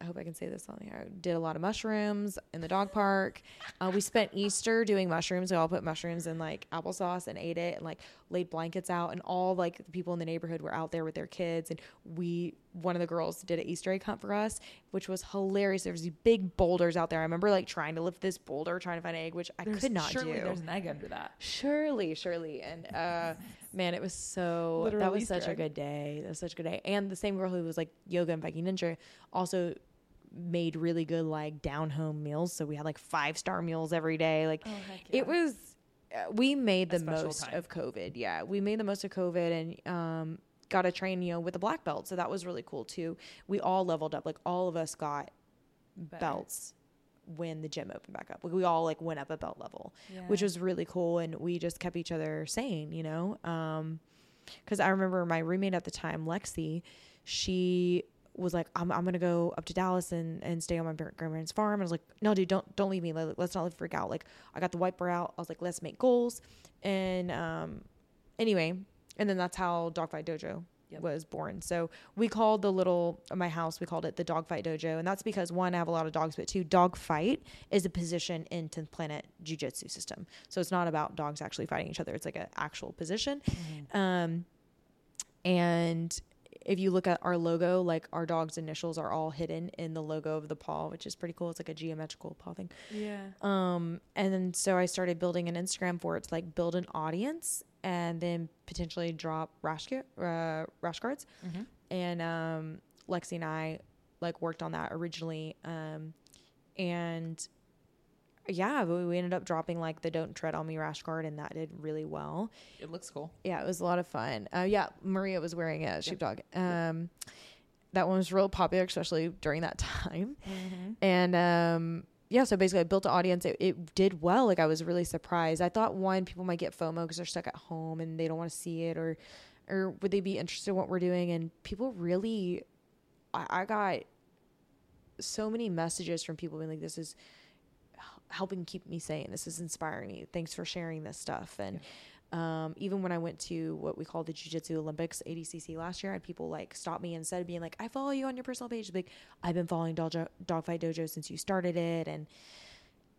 I hope I can say this on here, did a lot of mushrooms in the dog park. Uh, we spent Easter doing mushrooms. We all put mushrooms in like applesauce and ate it and like laid blankets out. And all like the people in the neighborhood were out there with their kids. And we, one of the girls did an Easter egg hunt for us, which was hilarious. There was these big boulders out there. I remember like trying to lift this boulder, trying to find an egg, which I There's- could not surely do There's an egg under that. surely surely and uh Man, it was so Literal that was Easter such a good day. That was such a good day. And the same girl who was like yoga and Viking Ninja also made really good like down home meals. So we had like five star meals every day. Like Oh, heck it was uh, we made the most time. of covid yeah we made the most of covid and um got to train you know with a black belt. So that was really cool too. We all leveled up. Like all of us got Better. belts when the gym opened back up. Like we all like went up a belt level which was really cool. And we just kept each other sane you know? Um because i remember my roommate at the time lexi she was like i'm, I'm gonna go up to dallas and, and stay on my par- grandparents farm. And i was like no dude don't don't leave me. Like, let's not freak out. Like i got the wiper out. I was like let's make goals. And um anyway and then that's how dogfight dojo Yep. was born. So we called the little my house we called it the dogfight dojo. And that's because one i have a lot of dogs but two dogfight is a position in 10th planet jiu-jitsu system. So it's not about dogs actually fighting each other. It's like an actual position. Mhm. um, and if you look at our logo, like our dog's initials are all hidden in the logo of the paw, which is pretty cool. It's like a geometrical paw thing. Yeah. Um, and then so I started building an Instagram for it to like build an audience and then potentially drop rash, uh, rash guards. Mm-hmm. And um, Lexi and I like worked on that originally. Um, and yeah, we we ended up dropping like the Don't Tread on Me rash guard, and that did really well It looks cool. yeah, it was a lot of fun. Uh, yeah, Maria was wearing a sheepdog. Um, that one was real popular, especially during that time. Mm-hmm. And um, yeah, so basically, I built an audience. It, it did well. Like I was really surprised. I thought one people might get FOMO because they're stuck at home and they don't want to see it, or or would they be interested in what we're doing? And people really, I, I got so many messages from people being like, "This is." Helping keep me sane this is inspiring me thanks for sharing this stuff and um, even when I went to what we call the Jiu Jitsu Olympics ADCC last year, I had people like stop me instead of being like, "I follow you on your personal page." Like, I've been following Dojo, Dogfight Dojo since you started it, and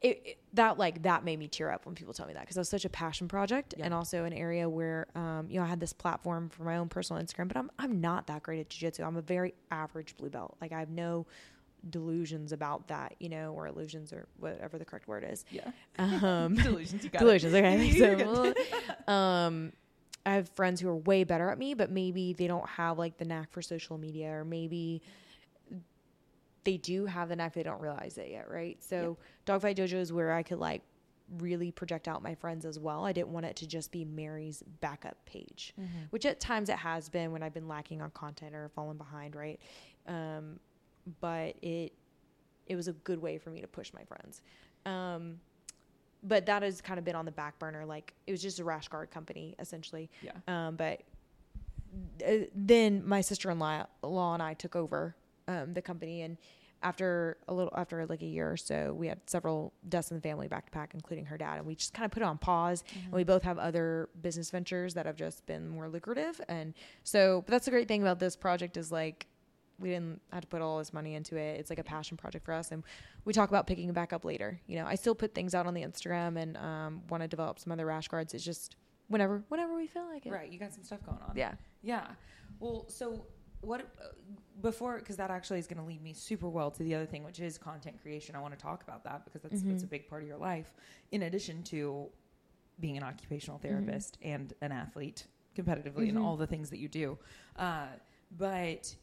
it, it that like that made me tear up when people tell me that because it was such a passion project Yeah. and also an area where um, you know I had this platform for my own personal Instagram, but I'm I'm not that great at Jiu Jitsu. I'm a very average blue belt. Like I have no delusions about that, you know, or illusions or whatever the correct word is. Yeah. Um, Delusions. You got delusions. It. Okay, so um, I have friends who are way better at me, but maybe they don't have like the knack for social media, or maybe they do have the knack, they don't realize it yet, right? So Dogfight Dojo is where I could like really project out my friends as well. I didn't want it to just be Mary's backup page, Mhm. which at times it has been when I've been lacking on content or fallen behind, right? Um, but it it was a good way for me to push my friends. Um, but that has kind of been on the back burner. Like it was just a rash guard company essentially. Yeah. Um, but uh, then my sister in law and I took over um, the company, and after a little after like a year or so, we had several deaths in the family back to back, including her dad, and we just kind of put it on pause. And we both have other business ventures that have just been more lucrative, and so but that's the great thing about this project is like we didn't have to put all this money into it. It's like a passion project for us, and we talk about picking it back up later. You know, I still put things out on the Instagram and um, want to develop some other rash guards. It's just whenever whenever we feel like it. Right. You got some stuff going on. Yeah. Yeah. Well, so what uh, before because that actually is going to lead me super well to the other thing, which is content creation. I want to talk about that because that's that's a Mhm. big part of your life, in addition to being an occupational therapist and an athlete competitively and Mhm. all the things that you do. Uh, but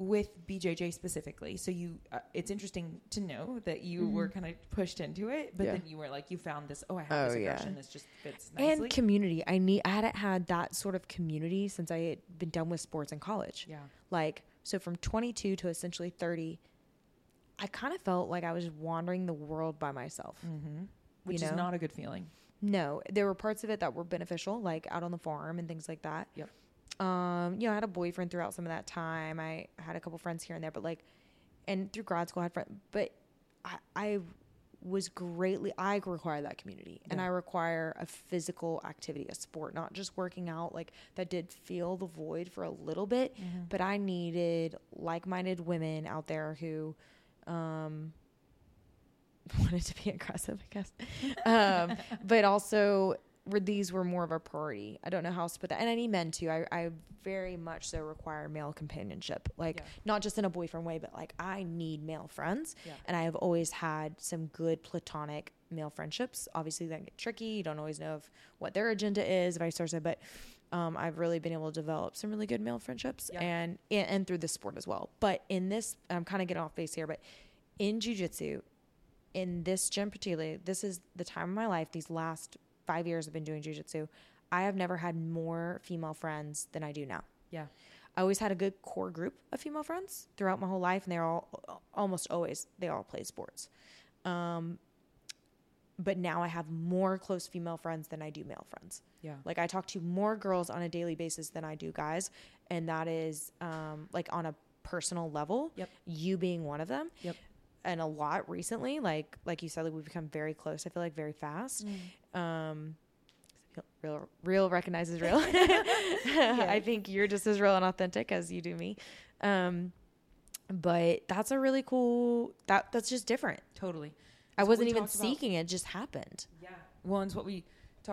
with BJJ specifically, so you, uh, it's interesting to know that you were Mhm. kind of pushed into it, but Yeah. then you were like, you found this. Oh, I have Oh, this yeah. aggression. This just fits nicely. And community. I need. I hadn't had that sort of community since I had been done with sports in college. yeah. Like so, from 22 to essentially 30, I kind of felt like I was wandering the world by myself. Mm-hmm. Which You is not a good feeling. No, there were parts of it that were beneficial, like out on the farm and things like that. Yep. Um, you know, I had a boyfriend throughout some of that time. I had a couple friends here and there, but like, and through grad school, I had friends. But I, I was greatly. I require that community, and I require a physical activity, a sport, not just working out. Like that did fill the void for a little bit, but I needed like-minded women out there who. Um, wanted to be aggressive, I guess. Um, but also these were more of a priority. I don't know how else to put that. And any men too. I, I very much so require male companionship. Like Yeah. not just in a boyfriend way, but like I need male friends. Yeah. And I have always had some good platonic male friendships. Obviously that get tricky. You don't always know if what their agenda is, vice versa. But um, I've really been able to develop some really good male friendships Yeah. and, and and through the sport as well. But in this I'm kind of getting off base here, but in jujitsu, in this gym particularly, this is the time of my life. These last five years I've been doing jujitsu. I have never had more female friends than I do now. Yeah. I always had a good core group of female friends throughout my whole life, and they're all almost always they all play sports. Um, but now I have more close female friends than I do male friends. Yeah. Like I talk to more girls on a daily basis than I do guys, and that is um, like on a personal level. Yep. You being one of them. Yep. And a lot recently, like like you said, like we've become very close. I feel like very fast. Um, real, real recognizes real. I think you're just as real and authentic as you do me. Um, but that's a really cool. That that's just different. Totally. I wasn't even about- seeking it; it just happened. Yeah. Well, it's what we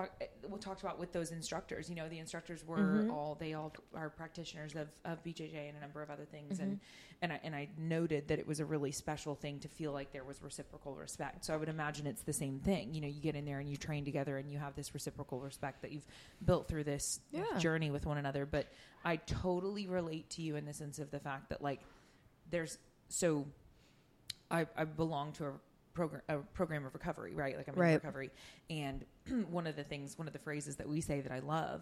talked we talked about with those instructors. You know, the instructors were Mhm. all they all are practitioners of, of BJJ and a number of other things, Mm-hmm. and and I, and I noted that it was a really special thing to feel like there was reciprocal respect. So I would imagine it's the same thing. You know, you get in there and you train together, and you have this reciprocal respect that you've built through this Yeah. journey with one another. But I totally relate to you in the sense of the fact that like there's so I, I belong to a program a program of recovery, right? Like I'm in Right. recovery, and one of the things, one of the phrases that we say that I love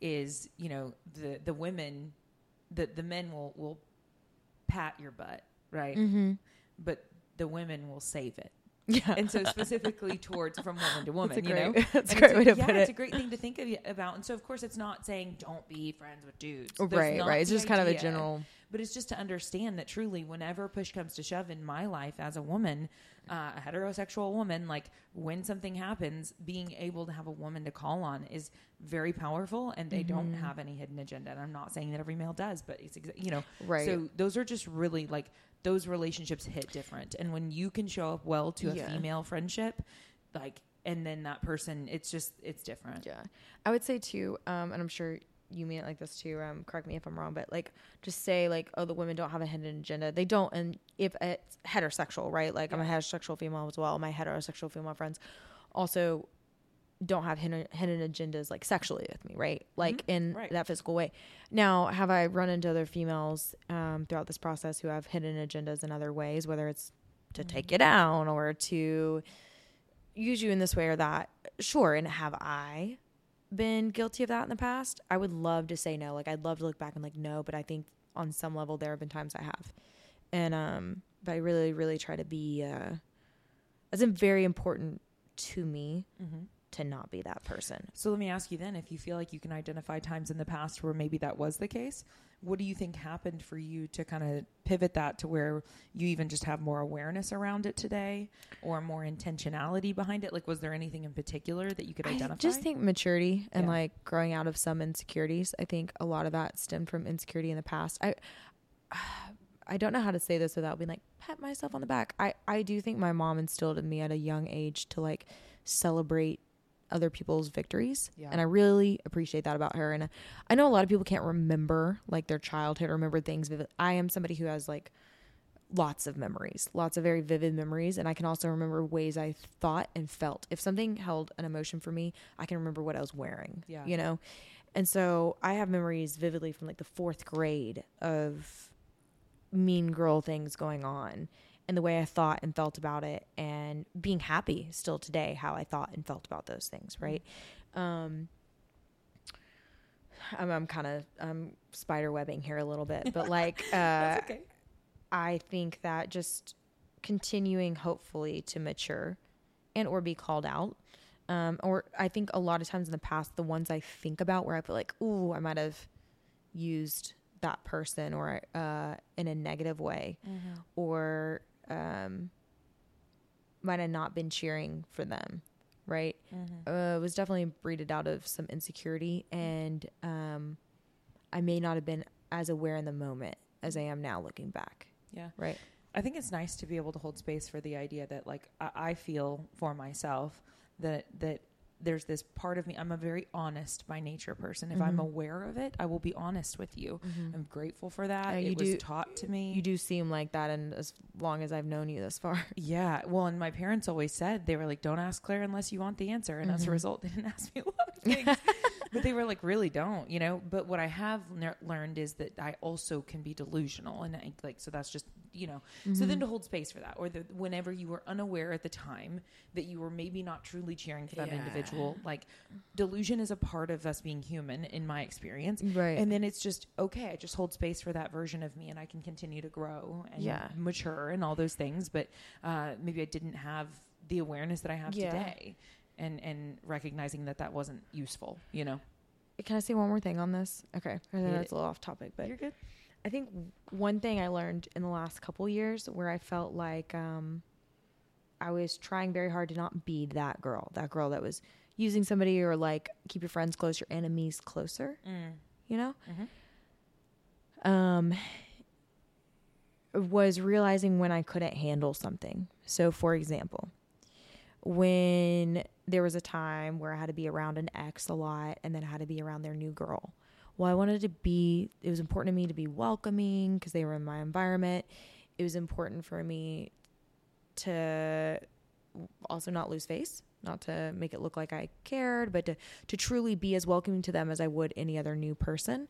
is, you know, the the women, the the men will will pat your butt, right? Mm-hmm. But the women will save it, Yeah. and so specifically towards from woman to woman, you know. that's a great it's way to yeah, put it's a great thing to think of, about. And so, of course, it's not saying don't be friends with dudes. That's Right, right. It's just kind of a general. But it's just to understand that truly, whenever push comes to shove in my life as a woman, uh, a heterosexual woman, like when something happens, being able to have a woman to call on is very powerful, and they don't Mm-hmm. have any hidden agenda. And I'm not saying that every male does, but it's exa- you know, Right. So those are just really like those relationships hit different, and when you can show up well to a Yeah. female friendship, like, and then that person, it's just it's different. Yeah. I would say too, um, and I'm sure you mean it like this too. Um, correct me if I'm wrong, but like just say like, oh, the women don't have a hidden agenda. They don't, and if it's heterosexual, right? Like I'm a heterosexual female as well. My heterosexual female friends also don't have hidden, hidden agendas like sexually with me, right? Like in Right. that physical way. Now, have I run into other females um, throughout this process who have hidden agendas in other ways, whether it's to take you down or to use you in this way or that? Sure. And have I been guilty of that in the past? I would love to say no. Like I'd love to look back and like no, but I think on some level there have been times I have. And um but I really, really try to be uh it's been very important to me Mm-hmm. to not be that person. So let me ask you then if you feel like you can identify times in the past where maybe that was the case, what do you think happened for you to kind of pivot that to where you even just have more awareness around it today or more intentionality behind it? Like, was there anything in particular that you could identify? I just think maturity and Yeah. like growing out of some insecurities. I think a lot of that stemmed from insecurity in the past. I I don't know how to say this without being like pat myself on the back. I I do think my mom instilled in me at a young age to like celebrate other people's victories. Yeah. And I really appreciate that about her and I know a lot of people can't remember like their childhood, remember things vivid. I am somebody who has like lots of memories, lots of very vivid memories. And I can also remember ways I thought and felt. If something held an emotion for me, I can remember what I was wearing, Yeah. you know? And so I have memories vividly from like the fourth grade of mean girl things going on and the way I thought and felt about it and being happy still today how I thought and felt about those things, right? Um I'm, I'm kind of I'm spider webbing here a little bit, but like uh okay. I think that just continuing hopefully to mature and or be called out. Um, or I think a lot of times in the past, the ones I think about where I feel like, ooh, I might have used that person or uh, in a negative way, Mm-hmm. or um, might have not been cheering for them, right? Mm-hmm. Uh, it was definitely breeded out of some insecurity, and um, I may not have been as aware in the moment as I am now looking back, Yeah. right? I think it's nice to be able to hold space for the idea that, like, I, I feel for myself that that there's this part of me. I'm a very honest by nature person. If I'm Mhm. aware of it, I will be honest with you. Mhm. I'm grateful for that. Yeah, it you was do- taught to me. You do seem like that, and as long as I've known you this far, Yeah. Well, and my parents always said they were like, "Don't ask Claire unless you want the answer." And as a Mhm. result, they didn't ask me a lot of things. but they were like, "Really, don't," you know. But what I have ner- learned is that I also can be delusional, and I, like so that's just you know. So then to hold space for that, or the, whenever you were unaware at the time that you were maybe not truly cheering for that Yeah. individual, like delusion is a part of us being human, in my experience. right? And then it's just okay. I just hold space for that version of me, and I can continue to grow and Yeah. mature and all those things. But uh, maybe I didn't have the awareness that I have Yeah. today, and and recognizing that that wasn't useful. You know, Can I say one more thing on this? Okay, I know that's a little off topic, but you're good. I think one thing I learned in the last couple years where I felt like um, I was trying very hard to not be that girl, that girl that was using somebody or like keep your friends close, your enemies closer, you know? Mhm. Um, was realizing when I couldn't handle something. So, for example, when there was a time where I had to be around an ex a lot and then I had to be around their new girl. Well, I wanted to be, it was important to me to be welcoming because they were in my environment. It was important for me to also not lose face, not to make it look like I cared, but to, to truly be as welcoming to them as I would any other new person.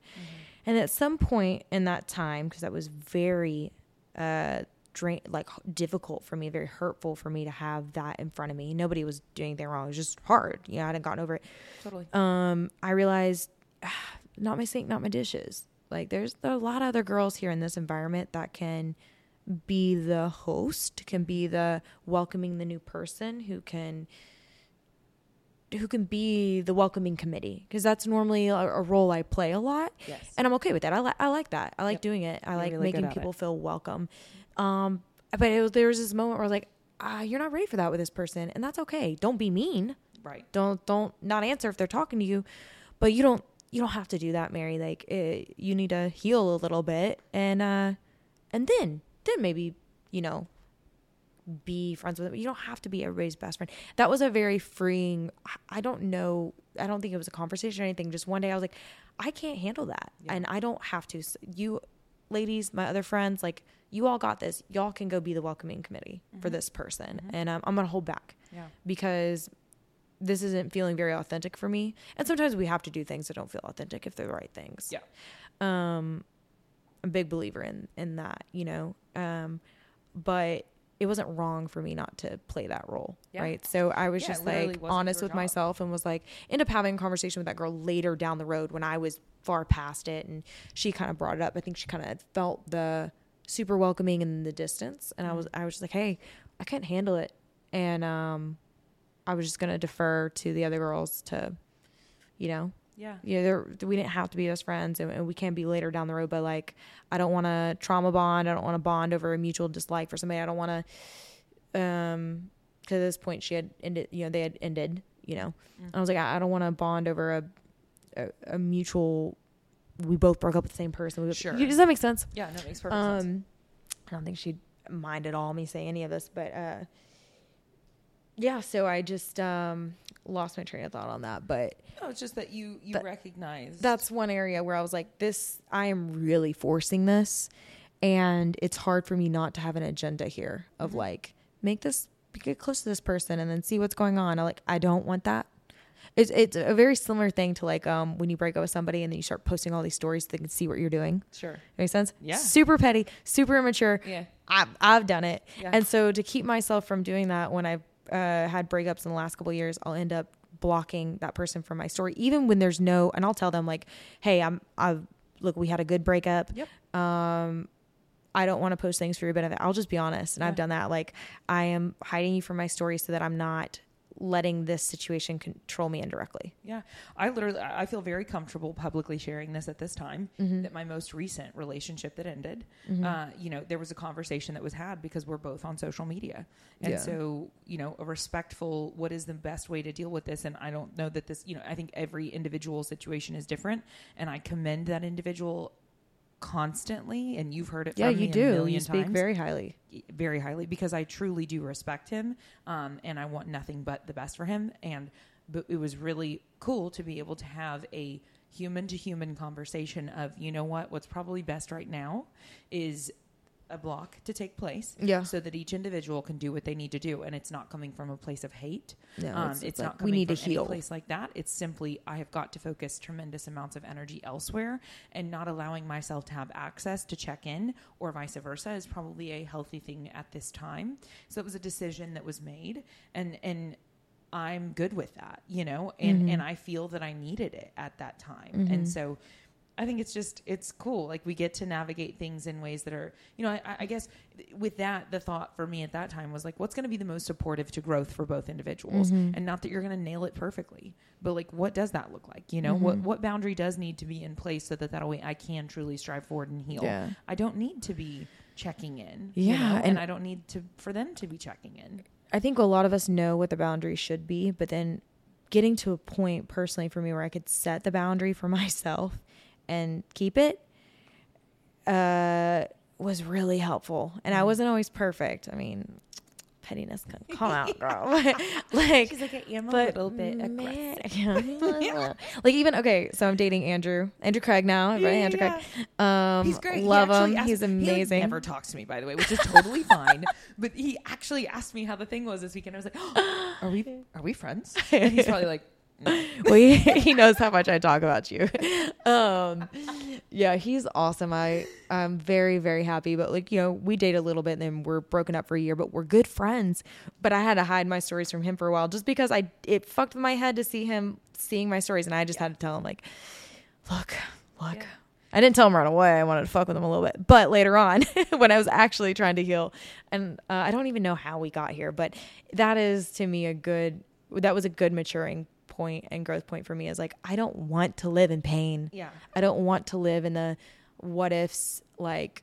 And at some point in that time, because that was very uh, drain like difficult for me, very hurtful for me to have that in front of me. Nobody was doing anything wrong. It was just hard. You know, I hadn't gotten over it. Totally. Um, I realized, ah, not my sink, not my dishes. Like there's, there are a lot of other girls here in this environment that can be the host, can be the welcoming the new person who can who can be the welcoming committee because that's normally a, a role I play a lot Yes. and I'm okay with that. I like I like that. I like Yep. doing it. I You're like really making people it. feel welcome. Um, but it was, there was this moment where I was like, ah, you're not ready for that with this person, and that's okay. Don't be mean. right. Don't don't not answer if they're talking to you, but you don't you don't have to do that, Mary. Like it, you need to heal a little bit, and uh, and then then maybe you know be friends with them. You don't have to be everybody's best friend. That was a very freeing. I don't know. I don't think it was a conversation or anything. Just one day I was like, I can't handle that, Yeah. and I don't have to. You, ladies, my other friends, like you all got this. Y'all can go be the welcoming committee for Mhm. this person, Mhm. and um, I'm gonna hold back Yeah. because this isn't feeling very authentic for me. And sometimes we have to do things that don't feel authentic if they're the right things. Yeah. Um, I'm a big believer in in that, you know. Um, but it wasn't wrong for me not to play that role, Yeah. right? So I was Yeah, just like honest with job. myself and was like, end up having a conversation with that girl later down the road when I was far past it, and she kind of brought it up. I think she kind of felt the super welcoming in the distance, and I was Mm-hmm. I was just like, hey, I couldn't handle it, and um, I was just gonna defer to the other girls to, you know, Yeah. yeah, we didn't have to be best friends, and, and we can be later down the road. But like, I don't want to trauma bond. I don't want to bond over a mutual dislike for somebody. I don't want to, um, at this point she had ended. You know, they had ended. You know, Mm. I was like, I, I don't want to bond over a, a a mutual. We both broke up with the same person. We- Sure. Does that make sense? Yeah. It makes perfect sense. Um, I don't think she'd mind at all me saying any of this, but uh, yeah. So I just um lost my train of thought on that, but No, it's just that you you But recognize that's one area where I was like, this, I am really forcing this. And it's hard for me not to have an agenda here of Mhm. like, make this, get close to this person and then see what's going on. I like, I don't want that. It's, it's a very similar thing to like, um, when you break up with somebody and then you start posting all these stories so they can see what you're doing. sure. Makes sense? Yeah. Super petty, super immature. Yeah. I've, I've done it. Yeah. And so to keep myself from doing that when I've uh, had breakups in the last couple of years, I'll end up blocking that person from my story, even when there's no, and I'll tell them like, Hey, I'm, I've, look, we had a good breakup. Yep. Um, I don't want to post things for your benefit. I'll just be honest. And I've done that. Like I am hiding you from my story so that I'm not letting this situation control me indirectly. Yeah, I literally I feel very comfortable publicly sharing this at this time. Mm-hmm. That my most recent relationship that ended, Mhm. uh, you know, there was a conversation that was had because we're both on social media, and Yeah. so you know, a respectful. What is the best way to deal with this? And I don't know that this, you know, I think every individual situation is different, and I commend that individual constantly. And you've heard it. yeah, from you me A do. million You speak times very highly. very highly because I truly do respect him, um, and I want nothing but the best for him. And but it was really cool to be able to have a human to human conversation of, you know what, what's probably best right now is a block to take place Yeah. so that each individual can do what they need to do and it's not coming from a place of hate No, um, it's- it's, it's like, not we coming need to from any heal. place like that it's simply i have got to focus tremendous amounts of energy elsewhere and not allowing myself to have access to check in or vice versa is probably a healthy thing at this time so it was a decision that was made and and i'm good with that you know and Mhm. and i feel that i needed it at that time Mhm. and so I think it's just it's cool. Like we get to navigate things in ways that are, you know, I, I guess with that, the thought for me at that time was like, what's going to be the most supportive to growth for both individuals, Mhm. and not that you're going to nail it perfectly, but like, what does that look like? You know, what Mhm. what boundary does need to be in place so that that way I can truly strive forward and heal. Yeah. I don't need to be checking in. you Yeah, know, and, and- I don't need to for them to be checking in. I think a lot of us know what the boundary should be, but then getting to a point personally for me where I could set the boundary for myself and keep it uh, was really helpful. And I Mhm. wasn't always perfect. I mean, pettiness can come out, girl. like, She's like, I am a little bit aggressive. yeah. like even okay, so I'm dating Andrew, Andrew Craig now. Everybody, Andrew Yeah. Craig. Um, He's great. He Love actually him. asked- He's He amazing. never talks to me, by the way, which is totally fine. But he actually asked me how the thing was this weekend. I was like, oh, "Are we are we friends?" And he's probably like. well, he, he knows how much I talk about you. Um, yeah, he's awesome. I I'm very very happy. But like you know, we date a little bit and then we're broken up for a year, but we're good friends. But I had to hide my stories from him for a while just because I it fucked my head to see him seeing my stories, and I just had to tell him like, look, look. Yeah. I didn't tell him right away. I wanted to fuck with him a little bit, but later on, when I was actually trying to heal, and uh, I don't even know how we got here, but that is to me a good. That was a good maturing point and growth point for me. Is like I don't want to live in pain. yeah, I don't want to live in the what ifs. Like,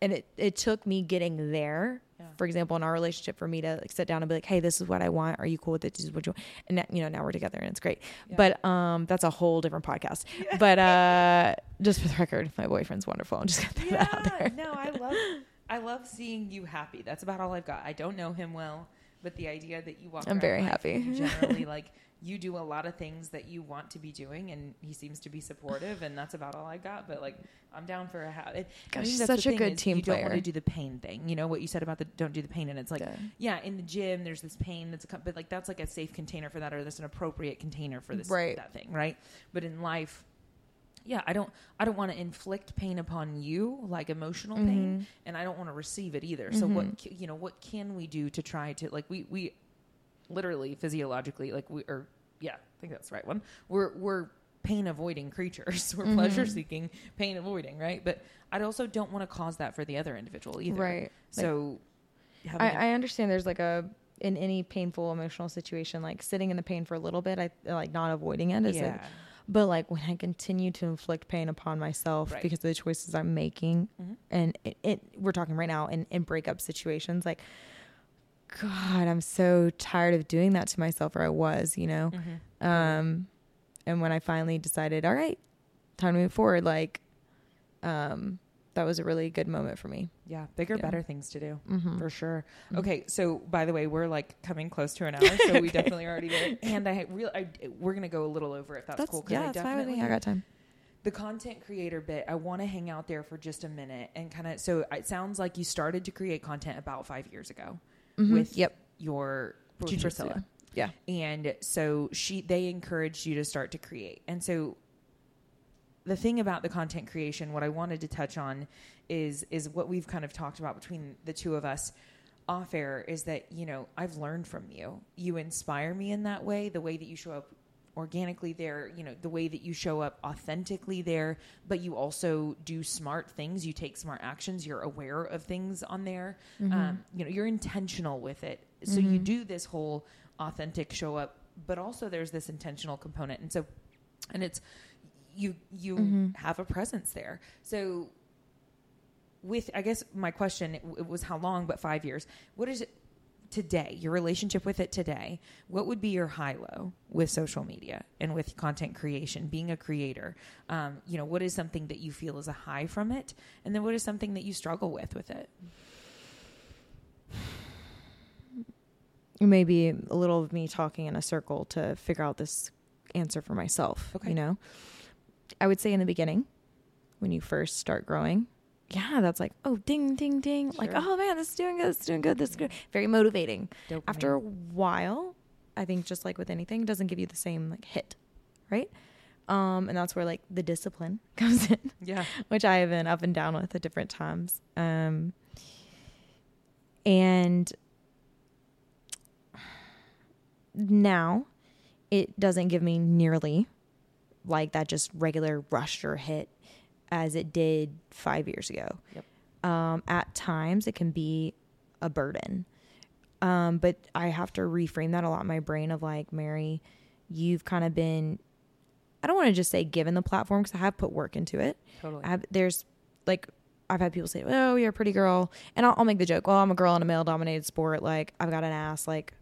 and it it took me getting there. Yeah. For example, in our relationship, for me to like sit down and be like, "Hey, this is what I want. Are you cool with it? This is what you want." And you know, now we're together and it's great. Yeah. But um, that's a whole different podcast. But uh, just for the record, my boyfriend's wonderful. I'm just gonna throw that out there. no, I love I love seeing you happy. That's about all I've got. I don't know him well, but the idea that you walk, I'm very happy. Generally, like you do a lot of things that you want to be doing, and he seems to be supportive, and that's about all I got. But like, I'm down for a. I Gosh, think he's that's such a good team You don't want to do the pain thing. You know what you said about the don't do the pain, and it's like. Yeah. Yeah, in the gym, there's this pain that's a, but like that's like a safe container for that, or that's an appropriate container for this Right. that thing, right? But in life, yeah, I don't, I don't want to inflict pain upon you, like emotional pain, Mhm. and I don't want to receive it either. So Mhm. what, you know, what can we do to try to like we we, literally physiologically like we or yeah, I think that's the right one. We're we're pain avoiding creatures. We're Mhm. pleasure seeking, pain avoiding, right? But I also don't want to cause that for the other individual either. Right. So. I a- I, I understand there's like a in any painful emotional situation, like sitting in the pain for a little bit, I like not avoiding it. Is like, yeah. But like when I continue to inflict pain upon myself Right. because of the choices I'm making, Mhm. and it, it we're talking right now in in breakup situations, like God, I'm so tired of doing that to myself, or I was, you know. Mhm. Um, and when I finally decided, all right, time to move forward, like, um, that was a really good moment for me. Yeah, bigger, Yeah. better things to do Mm-hmm. for sure. Mhm. Okay, so by the way, we're like coming close to an hour, so we definitely already there. And I real, I, we're gonna go a little over if that's, That's, cool. yeah, I that's fine with me. definitely- I got time. the content creator bit. I want to hang out there for just a minute and kind of. So it sounds like you started to create content about five years ago Mhm. with yep, your with Priscilla. Yeah. And so she they encouraged you to start to create. And so the thing about the content creation, what I wanted to touch on is is what we've kind of talked about between the two of us off air is that, you know, I've learned from you. You inspire me in that way, the way that you show up organically there, you know, the way that you show up authentically there, but you also do smart things. You take smart actions. You're aware of things on there. Mm-hmm. Um, you know, you're intentional with it. So you Mhm. do this whole authentic show up, but also there's this intentional component. And so, and it's, you, you Mhm. have a presence there. So with, I guess my question, it, it was how long, but five years. What is it today, your relationship with it today? What would be your high low with social media and with content creation, being a creator? Um, you know, what is something that you feel is a high from it? And then what is something that you struggle with with it? maybe a little of me talking in a circle to figure out this answer for myself. Okay. You know, I would say in the beginning, when you first start growing, yeah, that's like, oh, ding, ding, ding. Like, oh man, this is doing good. This is doing good. This is good. Very motivating. Dopamine. After a while, I think just like with anything, doesn't give you the same like hit, right? Um, and that's where like the discipline comes in yeah, which I have been up and down with at different times. Um, and now it doesn't give me nearly like that just regular rush or hit as it did five years ago. Yep. Um, at times it can be a burden. Um, but I have to reframe that a lot in my brain of like, Mary, you've kind of been, I don't want to just say given the platform because I have put work into it. totally. I have, there's like I've had people say, "Oh, you're a pretty girl," and I'll, I'll make the joke, "Well, I'm a girl in a male-dominated sport. Like I've got an ass. Like,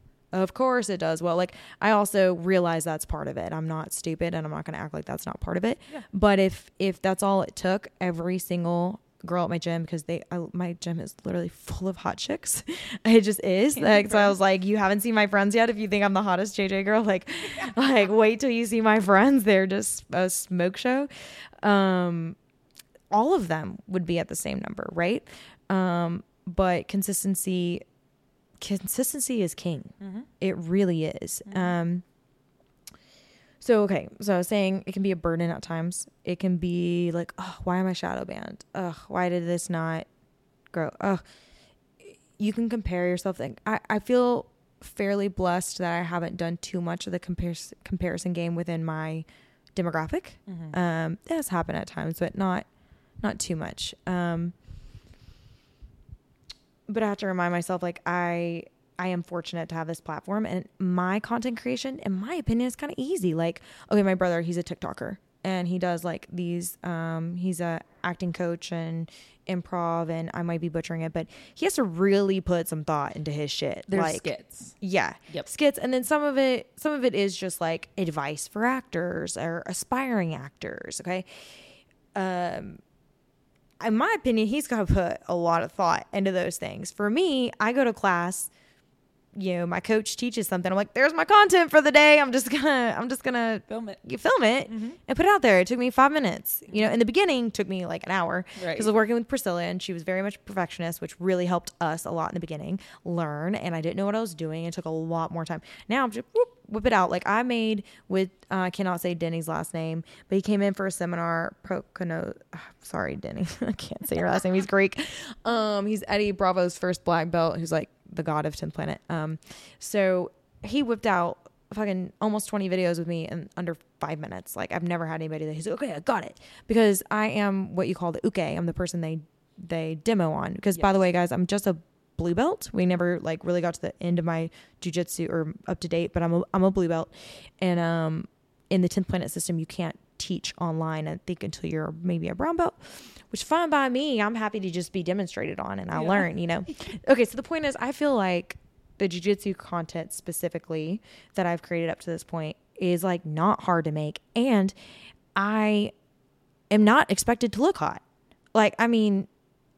of course it does well." Like I also realize that's part of it. I'm not stupid, and I'm not going to act like that's not part of it. Yeah. But if if that's all it took, every single girl at my gym because they I, my gym is literally full of hot chicks. it just is. Can't Like so, I was like, "You haven't seen my friends yet. If you think I'm the hottest JJ girl, like, like wait till you see my friends. They're just a smoke show." Um, all of them would be at the same number, right? Um, but consistency, consistency is king. mm-hmm. It really is. Mhm. Um, so okay, so I was saying it can be a burden at times. It can be like, oh, why am I shadow banned? Ugh, why did this not grow? Ugh. You can compare yourself. Like, I, I feel fairly blessed that I haven't done too much of the comparis- comparison game within my demographic. Mm-hmm. Um, it has happened at times, but not not too much. Um, but I have to remind myself, like I I am fortunate to have this platform, and my content creation, in my opinion, is kind of easy. Like, okay, my brother, he's a TikToker, and he does like these. Um, he's a acting coach and improv, and I might be butchering it, but he has to really put some thought into his shit. There's like, skits. yeah. Yep. Skits and then some of it some of it is just like advice for actors or aspiring actors, okay? Um in my opinion, he's got to put a lot of thought into those things. For me, I go to class, you know, my coach teaches something. I'm like, there's my content for the day. I'm just gonna, I'm just gonna Film it. you film it Mm-hmm. and put it out there. It took me five minutes. You know, in the beginning, took me like an hour Right. because I was working with Priscilla and she was very much a perfectionist, which really helped us a lot in the beginning learn. And I didn't know what I was doing. It took a lot more time. Now I'm just whoop, whip it out. Like I made with, uh, I cannot say Denny's last name, but he came in for a seminar. Procono, ah, sorry, Denny, I can't say your last name. He's Greek. Um, he's Eddie Bravo's first black belt, who's like the god of 10th Planet. Um, so he whipped out fucking almost 20 videos with me in under five minutes. Like I've never had anybody that he's like, okay, I got it. Because I am what you call the uke. I'm the person they they demo on. Because by the way, guys, I'm just a blue belt. We never like really got to the end of my jujitsu or up to date, but I'm a I'm a blue belt. And um in the 10th planet system, you can't teach online, I think, until you're maybe a brown belt, which fine by me. I'm happy to just be demonstrated on and I'll Yeah. learn, you know. okay, so the point is, I feel like the jujitsu content specifically that I've created up to this point is like not hard to make. And I am not expected to look hot. Like, I mean,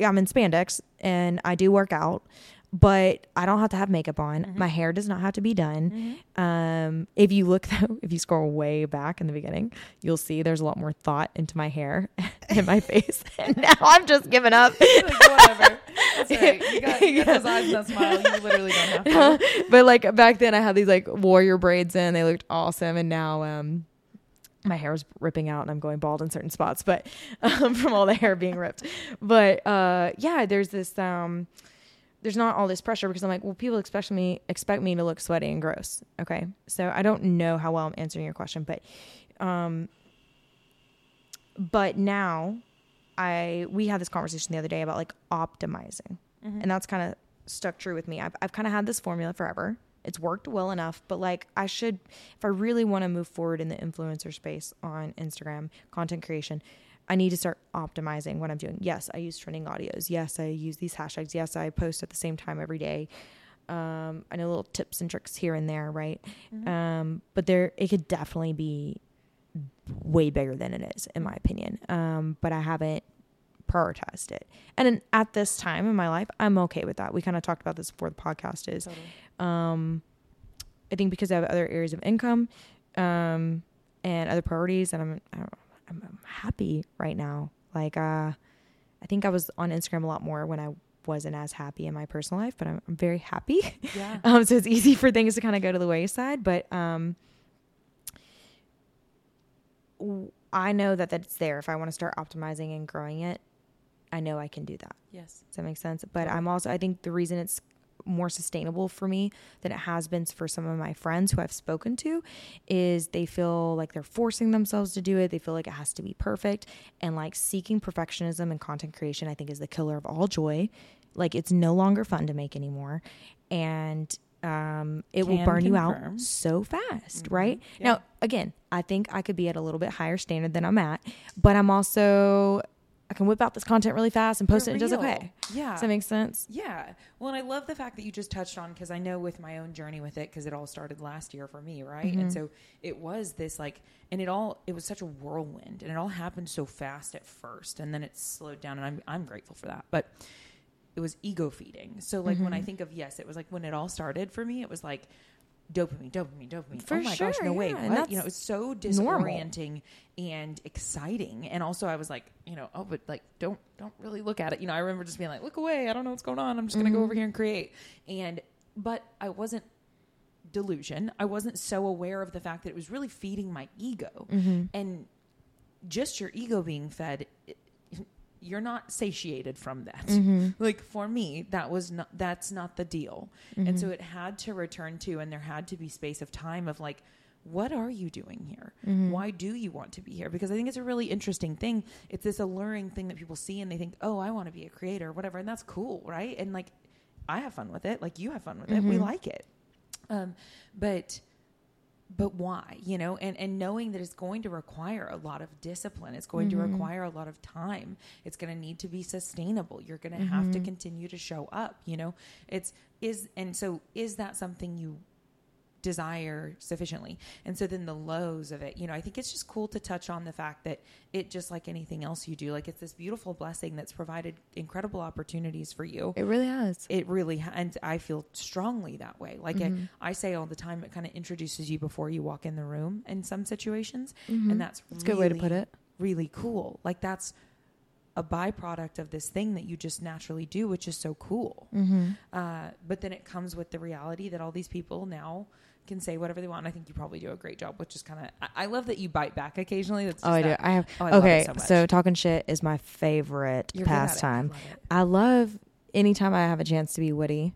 I'm in spandex and I do work out, but I don't have to have makeup on. Mhm. My hair does not have to be done. Mm-hmm. Um, if you look though, if you scroll way back in the beginning, you'll see there's a lot more thought into my hair and my face. And now I'm just giving up. like, whatever. That's right. You got, you got Yeah. those eyes and that smile. You literally don't have to. but like back then I had these like warrior braids in, they looked awesome. And now, um, my hair is ripping out and I'm going bald in certain spots, but um, from all the hair being ripped. But uh, yeah, there's this um, there's not all this pressure because I'm like, well, people expect me expect me to look sweaty and gross. Okay, so I don't know how well I'm answering your question, but um, but now I we had this conversation the other day about like optimizing, Mhm. and that's kind of stuck true with me. I've I've kind of had this formula forever. It's worked well enough, but like I should, if I really want to move forward in the influencer space on Instagram, content creation, I need to start optimizing what I'm doing. Yes, I use trending audios. Yes, I use these hashtags. Yes, I post at the same time every day. Um, I know little tips and tricks here and there, right? Mhm. Um, but there, it could definitely be way bigger than it is, in my opinion. Um, but I haven't prioritized it. And at this time in my life, I'm okay with that. We kind of talked about this before the podcast is Totally. um I think because I have other areas of income, um, and other priorities, and I'm, I'm I'm happy right now. Like, uh, I think I was on Instagram a lot more when I wasn't as happy in my personal life, but I'm, I'm very happy. Yeah. um, so it's easy for things to kind of go to the wayside, but um, w- I know that that's there. If I want to start optimizing and growing it, I know I can do that. yes. Does that make sense? But I'm also, I think the reason it's more sustainable for me than it has been for some of my friends who I've spoken to is they feel like they're forcing themselves to do it. They feel like it has to be perfect. And like seeking perfectionism and content creation, I think is the killer of all joy. Like it's no longer fun to make anymore. And um, it will burn you out so fast, Mhm. right? Yeah. Now, again, I think I could be at a little bit higher standard than I'm at, but I'm also I can whip out this content really fast and post For it and it does okay. Yeah. Does that make sense? Yeah. Well, and I love the fact that you just touched on because I know with my own journey with it because it all started last year for me, right? Mm-hmm. And so it was this like, and it all it was such a whirlwind, and it all happened so fast at first, and then it slowed down, and I'm I'm grateful for that, but. It was ego feeding. So, like, Mm-hmm. when I think of yes, it was like when it all started for me, it was like dopamine, dopamine, dopamine. For oh my gosh, no way. yeah, and What? You know, it that's was so normal. disorienting and exciting. And also I was like, you know, oh, but like don't don't really look at it. You know, I remember just being like, look away, I don't know what's going on. I'm just gonna Mm-hmm. go over here and create. And but I wasn't delusion. I wasn't so aware of the fact that it was really feeding my ego. Mm-hmm. And just your ego being fed you're not satiated from that. Mm-hmm. Like for me, that was not that's not the deal. And so it had to return to and there had to be space of time of like what are you doing here? Mm-hmm. Why do you want to be here? Because I think it's a really interesting thing. It's this alluring thing that people see and they think, "Oh, I want to be a creator, whatever." And that's cool, right? And like I have fun with it, like you have fun with it. We Mhm. like it. Um but but why you know? And and knowing that it's going to require a lot of discipline it's going to Mhm. require a lot of time it's going to need to be sustainable you're going to have to continue to show up you know? It's is and so is that something you desire sufficiently and so then the lows of it you know i think it's just cool to touch on the fact that it just like anything else you do like it's this beautiful blessing that's provided incredible opportunities for you It really has. it really ha- and i feel strongly that way like Mhm. I, I say all the time it kind of introduces you before you walk in the room in some situations Mhm. and that's That's a good way to put it. really cool like that's a byproduct of this thing that you just naturally do which is so cool Mm-hmm. uh, but then it comes with the reality that all these people now can say whatever they want and i think you probably do a great job which is kind of I, I love that you bite back occasionally that's Oh, I do. I have. oh, I okay, so so talking shit is my favorite You're good at it. pastime. I love. I love anytime I have a chance to be witty.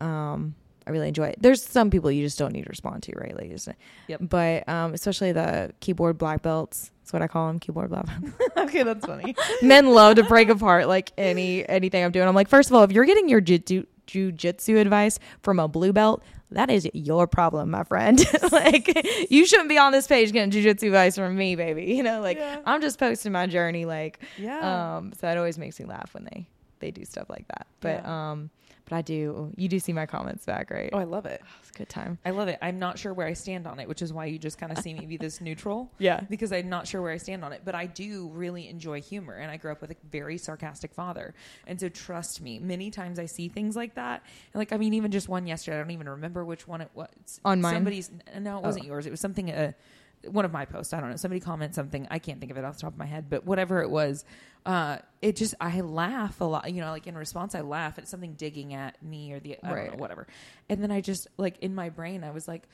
Um, I really enjoy it. There's some people you just don't need to respond to, right, ladies? Yep. But um, especially the keyboard black belts. That's what I call them, keyboard black belts. okay that's funny Men love to break apart like any anything I'm doing. I'm like, first of all, if you're getting your jiu- jujitsu advice from a blue belt, that is your problem, my friend. like, you shouldn't be on this page getting jujitsu advice from me, baby. You know, like Yeah. I'm just posting my journey. Like, yeah um, so it always makes me laugh when they they do stuff like that. But um, but I do. You do see my comments back, right? oh i love it It's a good time. I love it. I'm not sure where I stand on it, which is why you just kind of see me be this neutral Yeah. because I'm not sure where I stand on it. But I do really enjoy humor, and I grew up with a very sarcastic father, and so trust me, many times I see things like that. And like I mean, even just one yesterday, I don't even remember which one it was. On mine? somebody's. No, it wasn't Oh. yours. It was something. Uh, one of my posts. I don't know. Somebody commented something. I can't think of it off the top of my head, but whatever it was, uh, it just I laugh a lot. You know, like in response, I laugh at something digging at me or the I don't Right. know, whatever. And then I just like in my brain, I was like,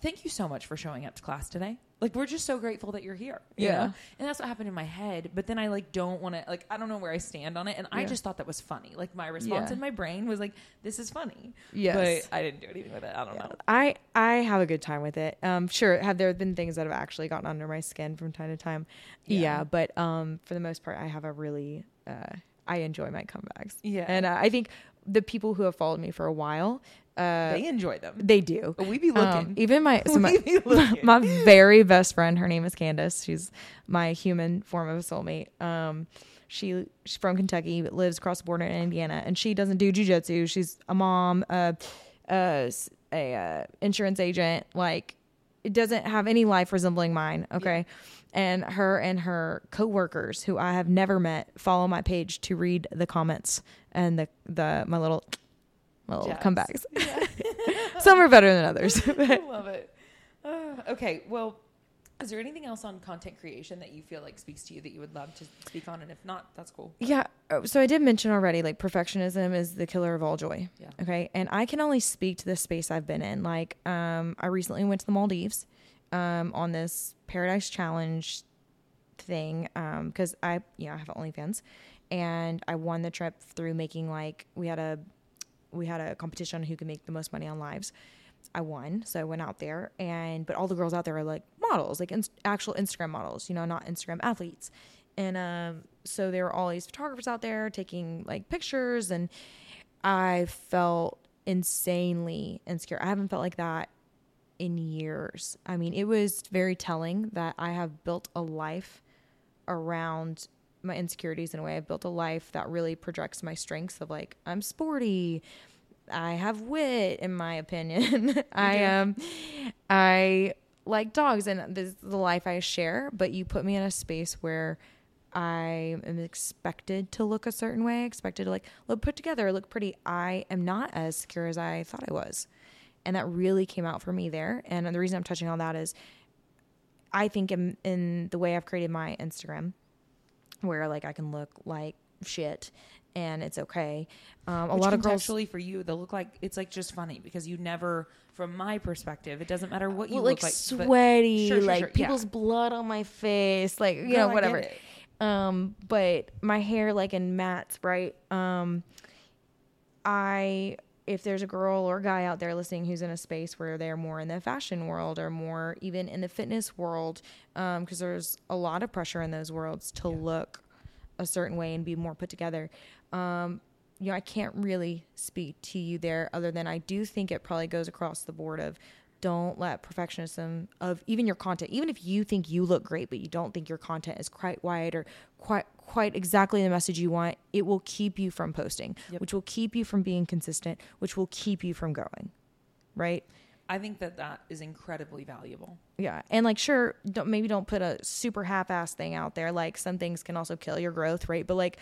thank you so much for showing up to class today. Like we're just so grateful that you're here. you Yeah. know? And that's what happened in my head. But then I like don't want to like I don't know where I stand on it. And I just thought that was funny. Like my response Yeah. in my brain was like, this is funny. Yes. But I didn't do anything with it. I don't know. I I have a good time with it. Um, sure, have there been things that have actually gotten under my skin from time to time? Yeah. Yeah, but um, for the most part, I have a really uh, I enjoy my comebacks. Yeah. and uh, I think the people who have followed me for a while, uh, they enjoy them. they do. we be Um, looking. even my so my, looking. my very best friend, her name is Candace. She's my human form of a soulmate. Um, she she's from Kentucky, but lives across the border in Indiana, and she doesn't do jujitsu. She's a mom, uh, uh, a uh, insurance agent. Like, it doesn't have any life resembling mine. Okay. And her and her coworkers, who I have never met, follow my page to read the comments and the the my little my little Jabs. comebacks. Some are better than others. I love it. Uh, okay, well, is there anything else on content creation that you feel like speaks to you that you would love to speak on? And if not, that's cool. Yeah. oh, So I did mention already, like perfectionism is the killer of all joy. Yeah. Okay. And I can only speak to the space I've been in. Like, um, I recently went to the Maldives, um, on this Paradise Challenge thing, um, because I, you know, I have OnlyFans, and I won the trip through making like we had a, we had a competition on who could make the most money on lives. I won, so I went out there, and but all the girls out there are like models, like ins- actual Instagram models, you know, not Instagram athletes. And um, so there were all these photographers out there taking like pictures, and I felt insanely insecure. I haven't felt like that in years. I mean, it was very telling that I have built a life around my insecurities in a way. I've built a life that really projects my strengths of like I'm sporty, I have wit in my opinion. I um I like dogs and this is the life I share, but you put me in a space where I am expected to look a certain way, expected to like look put together, look pretty. I am not as secure as I thought I was. And that really came out for me there. And the reason I'm touching on that is I think in, in the way I've created my Instagram, where like I can look like shit and it's okay. Um, a Which lot of girls contextually for you, they'll look like it's like just funny because you never, from my perspective, it doesn't matter what you well, look like like. sweaty, Sure, sure, like sure, yeah. people's blood on my face, like you Girl, know whatever. Um, but my hair like in mats, right? Um, I if there's a girl or guy out there listening who's in a space where they're more in the fashion world or more even in the fitness world, um, because there's a lot of pressure in those worlds to look a certain way and be more put together. Um, you know, I can't really speak to you there other than I do think it probably goes across the board of don't let perfectionism of even your content, even if you think you look great, but you don't think your content is quite wide or quite quite exactly the message you want, it will keep you from posting, Yep. which will keep you from being consistent, which will keep you from going. Right? I think that that is incredibly valuable. Yeah. And like sure, don't maybe don't put a super half-ass thing out there. Like some things can also kill your growth, right? But like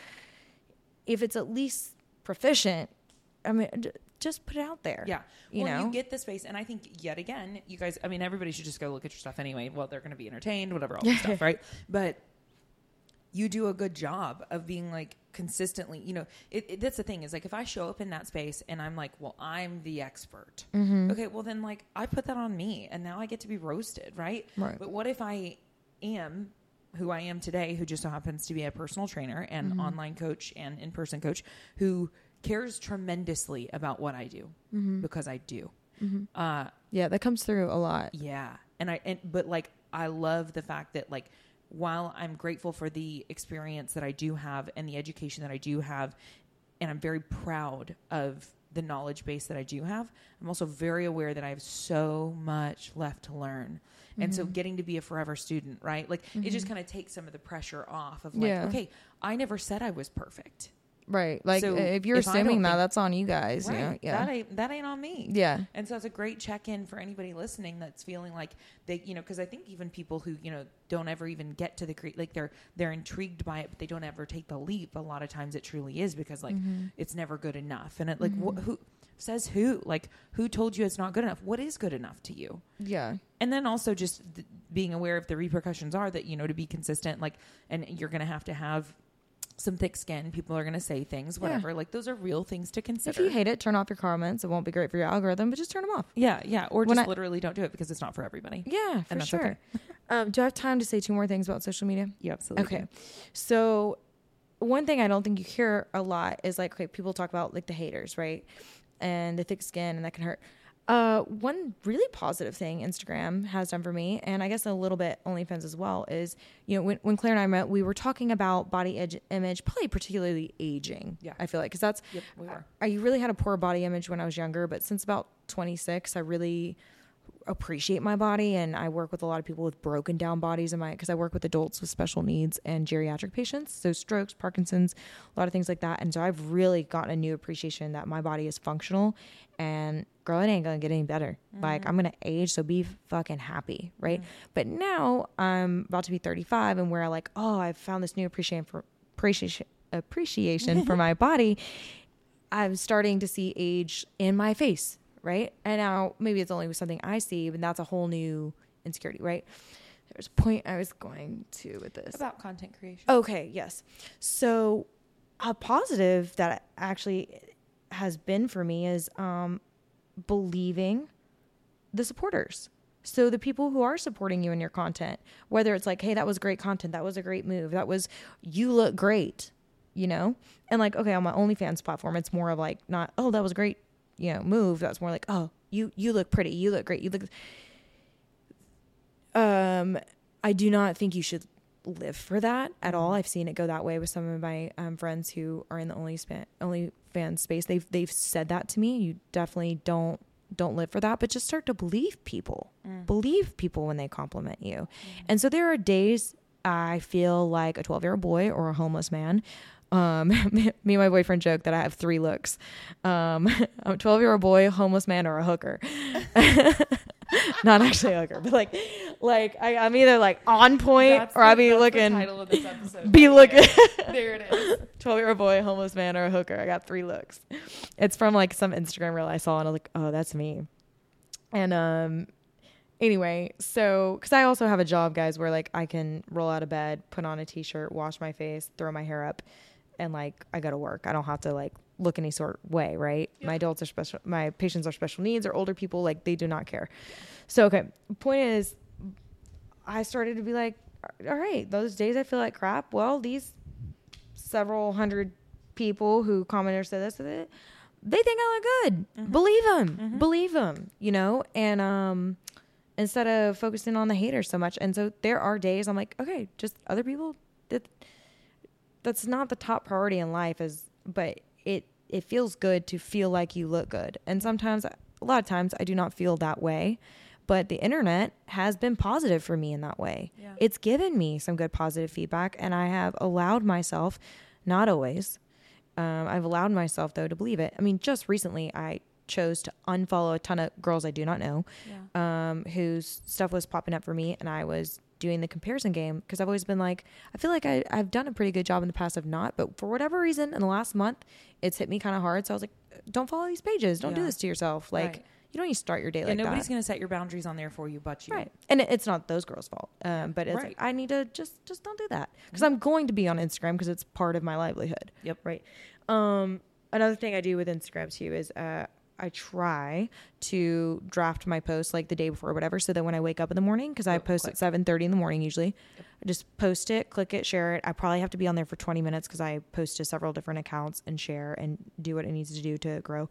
if it's at least proficient, I mean just put it out there. Yeah. You well, know? you get the space. And I think, yet again, you guys, I mean, everybody should just go look at your stuff anyway. Well, they're going to be entertained, whatever, all this stuff, right? But you do a good job of being like consistently, you know, it, it, that's the thing is like if I show up in that space and I'm like, well, I'm the expert. Mm-hmm. Okay. Well, then like I put that on me and now I get to be roasted, right? Right. But what if I am who I am today, who just so happens to be a personal trainer and Mm-hmm. online coach and in person coach who cares tremendously about what I do Mm-hmm. because I do. Uh, Yeah, that comes through a lot. yeah. And I, and, but like, I love the fact that like, while I'm grateful for the experience that I do have and the education that I do have, and I'm very proud of the knowledge base that I do have, I'm also very aware that I have so much left to learn. And so getting to be a forever student, right? Like it just kind of takes some of the pressure off of like, Yeah. okay, I never said I was perfect. Right. Like So, if you're if assuming that, think- that's on you guys. you know? Yeah. That ain't that ain't on me. yeah. And so it's a great check in for anybody listening that's feeling like they, you know, because I think even people who, you know, don't ever even get to the cre like they're they're intrigued by it, but they don't ever take the leap. A lot of times it truly is because like mm-hmm. it's never good enough, and it like wh- mm-hmm. who says who like who told you it's not good enough? What is good enough to you? Yeah. And then also just th- being aware of the repercussions are that you know to be consistent, like, and you're gonna have to have some thick skin. People are gonna say things, Yeah. whatever. Like those are real things to consider. If you hate it, turn off your comments. It won't be great for your algorithm, but just turn them off. yeah, yeah, or When just I- literally don't do it because it's not for everybody. Yeah, for sure. okay. um, do I have time to say two more things about social media? Yeah, absolutely Okay. So, one thing I don't think you hear a lot is like, okay, people talk about like the haters, right? And the thick skin, and that can hurt. Uh, one really positive thing Instagram has done for me, and I guess a little bit OnlyFans as well, is you know when, when Claire and I met, we were talking about body edge, image, probably particularly aging. Yeah. I feel like because that's Yep, we were. I really had a poor body image when I was younger, but since about 26, I really appreciate my body and I work with a lot of people with broken down bodies in my because I work with adults with special needs and geriatric patients, so strokes, Parkinson's, a lot of things like that. And so I've really gotten a new appreciation that my body is functional and girl, it ain't gonna get any better. Like I'm gonna age, so be fucking happy, right? But now I'm about to be 35 and where I like, oh, I've found this new appreciation for appreciation appreciation for my body I'm starting to see age in my face, right? And now maybe it's only something I see, but that's a whole new insecurity, right? There's a point I was going to with this. About content creation. Okay, yes. So a positive that actually has been for me is um, believing the supporters. So the people who are supporting you in your content, whether it's like, hey, that was great content, that was a great move, that was you look great, you know? And like, okay, on my OnlyFans platform, it's more of like not, oh, that was great, you know, move. That's more like, oh, you you look pretty, you look great, you look um I do not think you should live for that at all. I've seen it go that way with some of my um, friends who are in the only span, only fan space. They've they've said that to me. You definitely don't don't live for that, but just start to believe people. Mm. Believe people when they compliment you. And so there are days I feel like a 12 year old boy or a homeless man. Um, me and my boyfriend joke that I have three looks. Um, I'm a 12 year old boy, homeless man, or a hooker. Not actually a hooker, but like, like I, I'm either like on point That's or I'll be that's the looking, title of this episode be right looking. there. There it is. 12 year old boy, homeless man, or a hooker. I got three looks. It's from like some Instagram reel I saw, and I was like, oh, that's me. And um, anyway, so because I also have a job, guys, where like I can roll out of bed, put on a t shirt, wash my face, throw my hair up, and like I go to work. I don't have to like look any sort of way, right? My adults are special, my patients are special needs or older people, like they do not care. So, okay, point is, I started to be like, all right, those days I feel like crap. Well, these several hundred people who commented or said this, to it, they think I look good. Believe them, believe them, you know. And um, instead of focusing on the haters so much, and so there are days I'm like, okay, just other people. That that's not the top priority in life, is but it it feels good to feel like you look good, and sometimes a lot of times I do not feel that way. But the internet has been positive for me in that way Yeah. it's given me some good positive feedback and i have allowed myself not always um, i've allowed myself though to believe it i mean just recently i chose to unfollow a ton of girls i do not know Yeah. um, whose stuff was popping up for me and i was doing the comparison game because i've always been like i feel like I, i've done a pretty good job in the past of not but for whatever reason in the last month it's hit me kind of hard so i was like don't follow these pages don't do this to yourself like Right. you don't need to start your day Yeah, like nobody's that going to set your boundaries on there for you but you. Right. And it's not those girls' fault. Um, but it's Right. like, I need to just just don't do that because I'm going to be on Instagram because it's part of my livelihood. Yep. Right. Um, another thing I do with Instagram too is uh, I try to draft my post like the day before or whatever, so that when I wake up in the morning, because I post quick. at seven thirty in the morning usually, I just post it, click it, share it. I probably have to be on there for twenty minutes because I post to several different accounts and share and do what it needs to do to grow,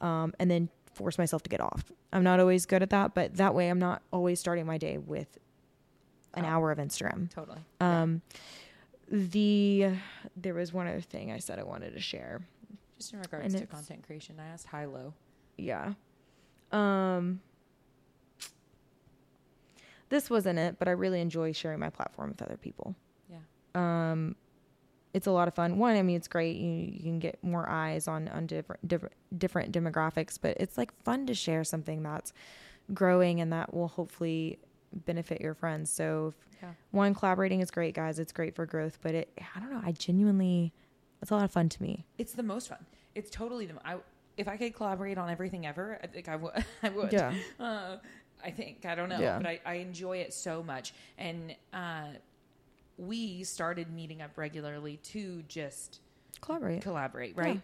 um, and then force myself to get off. I'm not always good at that, but that way I'm not always starting my day with an Oh. hour of Instagram. Totally. Um, the there was one other thing I said I wanted to share. Just in regards and to content creation, I asked high low. Yeah. Um this wasn't it, but I really enjoy sharing my platform with other people. Yeah. Um it's a lot of fun. One, I mean, it's great. You, you can get more eyes on on different different different demographics, but it's like fun to share something that's growing and that will hopefully benefit your friends. So, Yeah. one collaborating is great, guys. It's great for growth, but it I don't know. I genuinely, it's a lot of fun to me. It's the most fun. It's totally the. I if I could collaborate on everything ever, I think I would. I would. Yeah. Uh, I think I don't know, Yeah. but I, I enjoy it so much, and uh, we started meeting up regularly to just Collaborate. collaborate, right?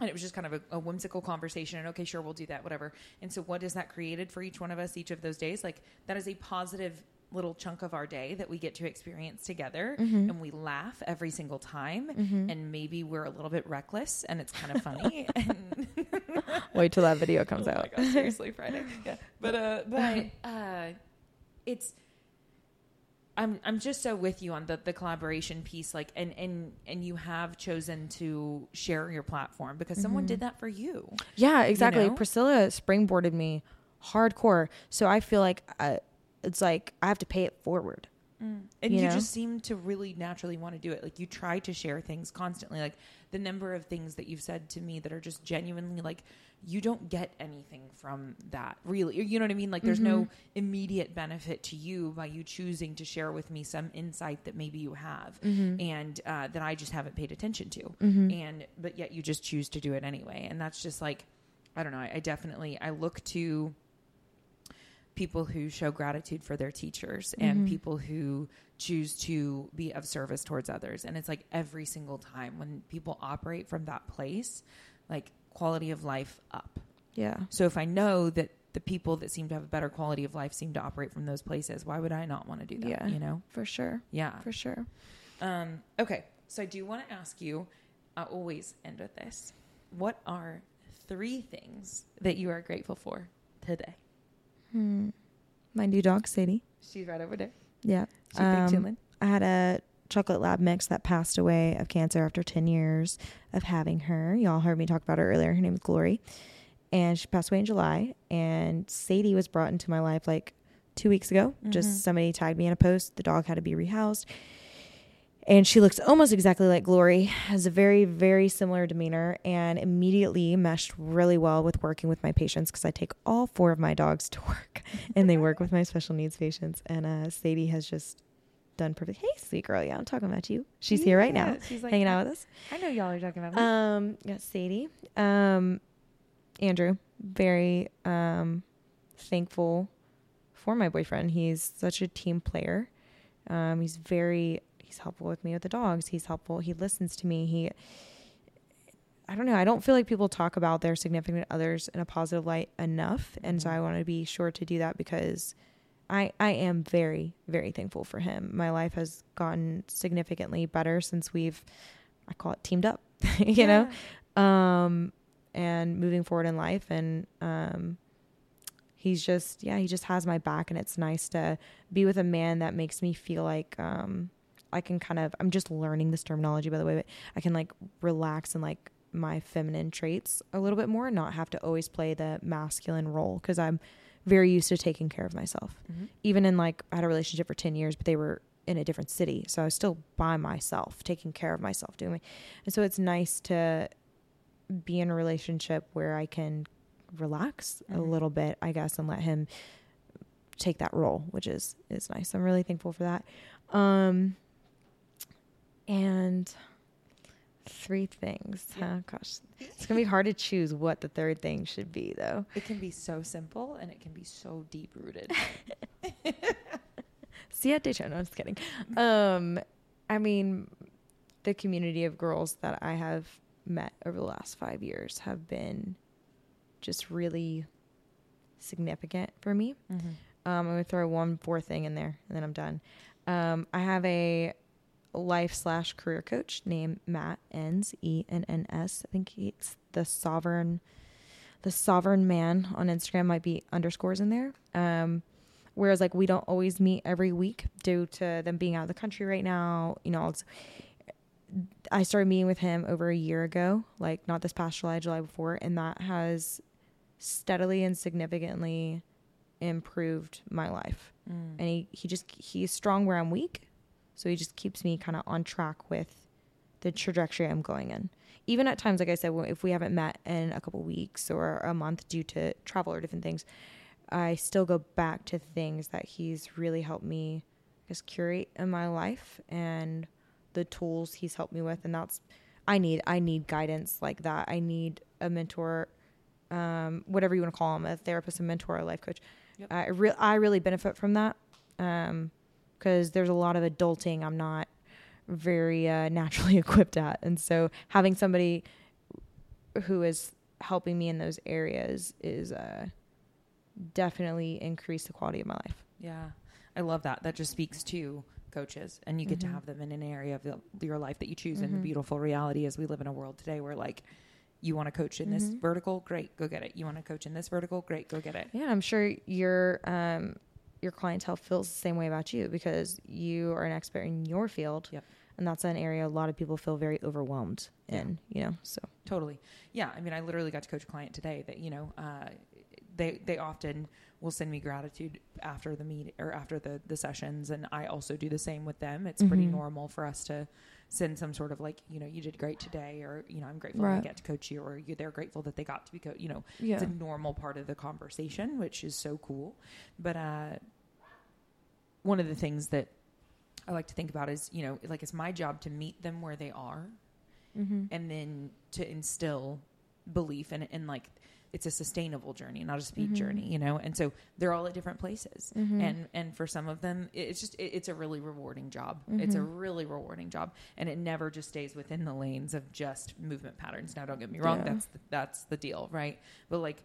And it was just kind of a, a whimsical conversation. And okay, sure, we'll do that, whatever. And so, what is that created for each one of us each of those days? Like that is a positive little chunk of our day that we get to experience together, Mm-hmm. and we laugh every single time. And maybe we're a little bit reckless, and it's kind of funny. and Wait till that video comes oh out. God, seriously, Friday. Yeah, but uh, but uh, it's. I'm I'm just so with you on the the collaboration piece, like, and and and you have chosen to share your platform because someone did that for you. Yeah, exactly. know? Priscilla springboarded me hardcore, so I feel like uh, it's like I have to pay it forward. Mm. And You you, know? just seem to really naturally want to do it. Like you try to share things constantly. Like the number of things that you've said to me that are just genuinely like you don't get anything from that. Really. You know what I mean? Like there's no mm-hmm. immediate benefit to you by you choosing to share with me some insight that maybe you have mm-hmm. and uh, that I just haven't paid attention to. Mm-hmm. And but yet you just choose to do it anyway. And that's just like I don't know. I, I definitely I look to people who show gratitude for their teachers and Mhm. people who choose to be of service towards others. And it's like every single time when people operate from that place, like quality of life up. Yeah. So if I know that the people that seem to have a better quality of life seem to operate from those places, why would I not want to do that? Yeah. You know? For sure. Yeah. For sure. Um, okay. So I do want to ask you, I always end with this. What are three things that you are grateful for today? Hmm. My new dog, Sadie. She's right over there. Yeah. She's big Um, chillin'. I had a chocolate lab mix that passed away of cancer after 10 years of having her. Y'all heard me talk about her earlier. Her name is Glory. And she passed away in July. And Sadie was brought into my life like two weeks ago. Mhm. Just somebody tagged me in a post. The dog had to be rehoused. And she looks almost exactly like Glory, has a very, very similar demeanor, and immediately meshed really well with working with my patients because I take all four of my dogs to work and they work with my special needs patients. And uh, Sadie has just done perfect. Hey, sweet girl. Yeah, I'm talking about you. She's here right now, She's like hanging out with us. I know y'all are talking about me. Um, yeah, Sadie. Um, Andrew, very um, thankful for my boyfriend. He's such a team player. Um, he's very he's helpful with me with the dogs. He's helpful. He listens to me. He I don't know. I don't feel like people talk about their significant others in a positive light enough, and so Mhm. I want to be sure to do that because I I am very very thankful for him. My life has gotten significantly better since we've I call it teamed up, you know, um, and moving forward in life. And um, he's just, yeah, he just has my back, and it's nice to be with a man that makes me feel like um, I can kind of. I'm just learning this terminology, by the way, but I can like relax and like my feminine traits a little bit more, and not have to always play the masculine role because I'm very used to taking care of myself Mhm. even in like I had a relationship for 10 years, but they were in a different city. So I was still by myself, taking care of myself, doing it. And so it's nice to be in a relationship where I can relax a Mhm. little bit, I guess, and let him take that role, which is is nice. I'm really thankful for that. Um and three things. Yeah. Huh? Gosh. It's gonna be hard to choose what the third thing should be though. It can be so simple and it can be so deep rooted. See at Daytona. No, I'm just kidding. Um, I mean, the community of girls that I have met over the last five years have been just really significant for me. mm-hmm. Um, I'm gonna throw one more thing in there, and then I'm done. Um, I have a life slash career coach named Matt Enns, E N N S. I think it's the sovereign, the sovereign man on Instagram. Might be underscores in there. Um, whereas like we don't always meet every week due to them being out of the country right now. You know, it's, I started meeting with him over a year ago, like not this past July, July before, and that has steadily and significantly improved my life. Mm. And he, he just he's strong where I'm weak. So he just keeps me kind of on track with the trajectory I'm going in. Even at times, like I said, if we haven't met in a couple weeks or a month due to travel or different things, I still go back to things that he's really helped me just curate in my life and the tools he's helped me with. And that's I need I need guidance like that. I need a mentor, um, whatever you want to call him, a therapist, a mentor, a life coach. Yep. I re- I really benefit from that because there's a lot of adulting I'm not very uh, naturally equipped at, and so having somebody who is helping me in those areas is uh, definitely increase the quality of my life. Yeah. I love that. That just speaks to coaches and you get to Mhm. have them in an area of the, your life that you choose. And the beautiful reality is we live in a world today where like you want to coach in this Mhm. vertical, great, go get it. You want to coach in this vertical, great, go get it. Yeah, I'm sure your um, your clientele feels the same way about you because you are an expert in your field, Yep. and that's an area a lot of people feel very overwhelmed Yeah. in. You know, so Totally. Yeah. I mean, I literally got to coach a client today that, you know, uh, they, they often will send me gratitude after the meet or after the, the sessions. And I also do the same with them. It's pretty Mhm. normal for us to send some sort of like, you know, you did great today, or, you know, I'm grateful that I get to coach you, or you, they're grateful that they got to be coached, you know, yeah, it's a normal part of the conversation, which is so cool. But uh, one of the things that I like to think about is, you know, like it's my job to meet them where they are mm-hmm. and then to instill belief and and like it's a sustainable journey, not a speed Mhm. journey, you know. And so they're all at different places, Mhm. and and for some of them, it's just it, it's a really rewarding job. It's a Mhm. really rewarding job, and it never just stays within the lanes of just movement patterns. Now, don't get me wrong, Yeah. that's the, that's the deal, right? But like.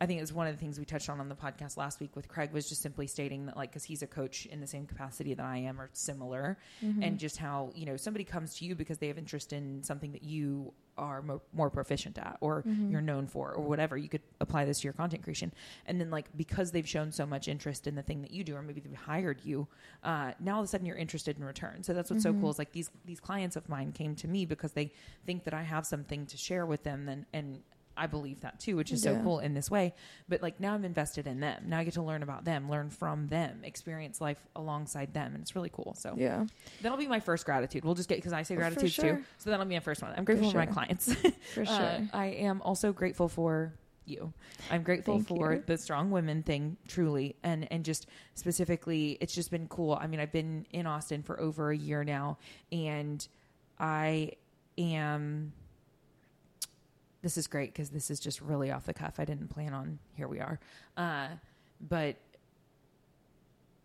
I think it was one of the things we touched on on the podcast last week with Craig was just simply stating that like because he's a coach in the same capacity that I am or similar, Mhm. and just how you know somebody comes to you because they have interest in something that you are mo- more proficient at or Mhm. you're known for or whatever you could apply this to your content creation and then like because they've shown so much interest in the thing that you do or maybe they've hired you uh, now all of a sudden you're interested in return so that's what's so Mhm. cool is like these these clients of mine came to me because they think that i have something to share with them and and I believe that too, which is so cool in this way. But like now I'm invested in them. Now I get to learn about them, learn from them, experience life alongside them. And it's really cool. So yeah. That'll be my first gratitude. We'll just get because I say gratitude sure. too. So that'll be my first one. I'm grateful for, my clients. For sure. Uh, I am also grateful for you. I'm grateful Thank for you. the strong women thing, truly, and and just specifically, it's just been cool. I mean, I've been in Austin for over a year now, and I am. This is great because this is just really off the cuff. I didn't plan on. Here we are, uh, but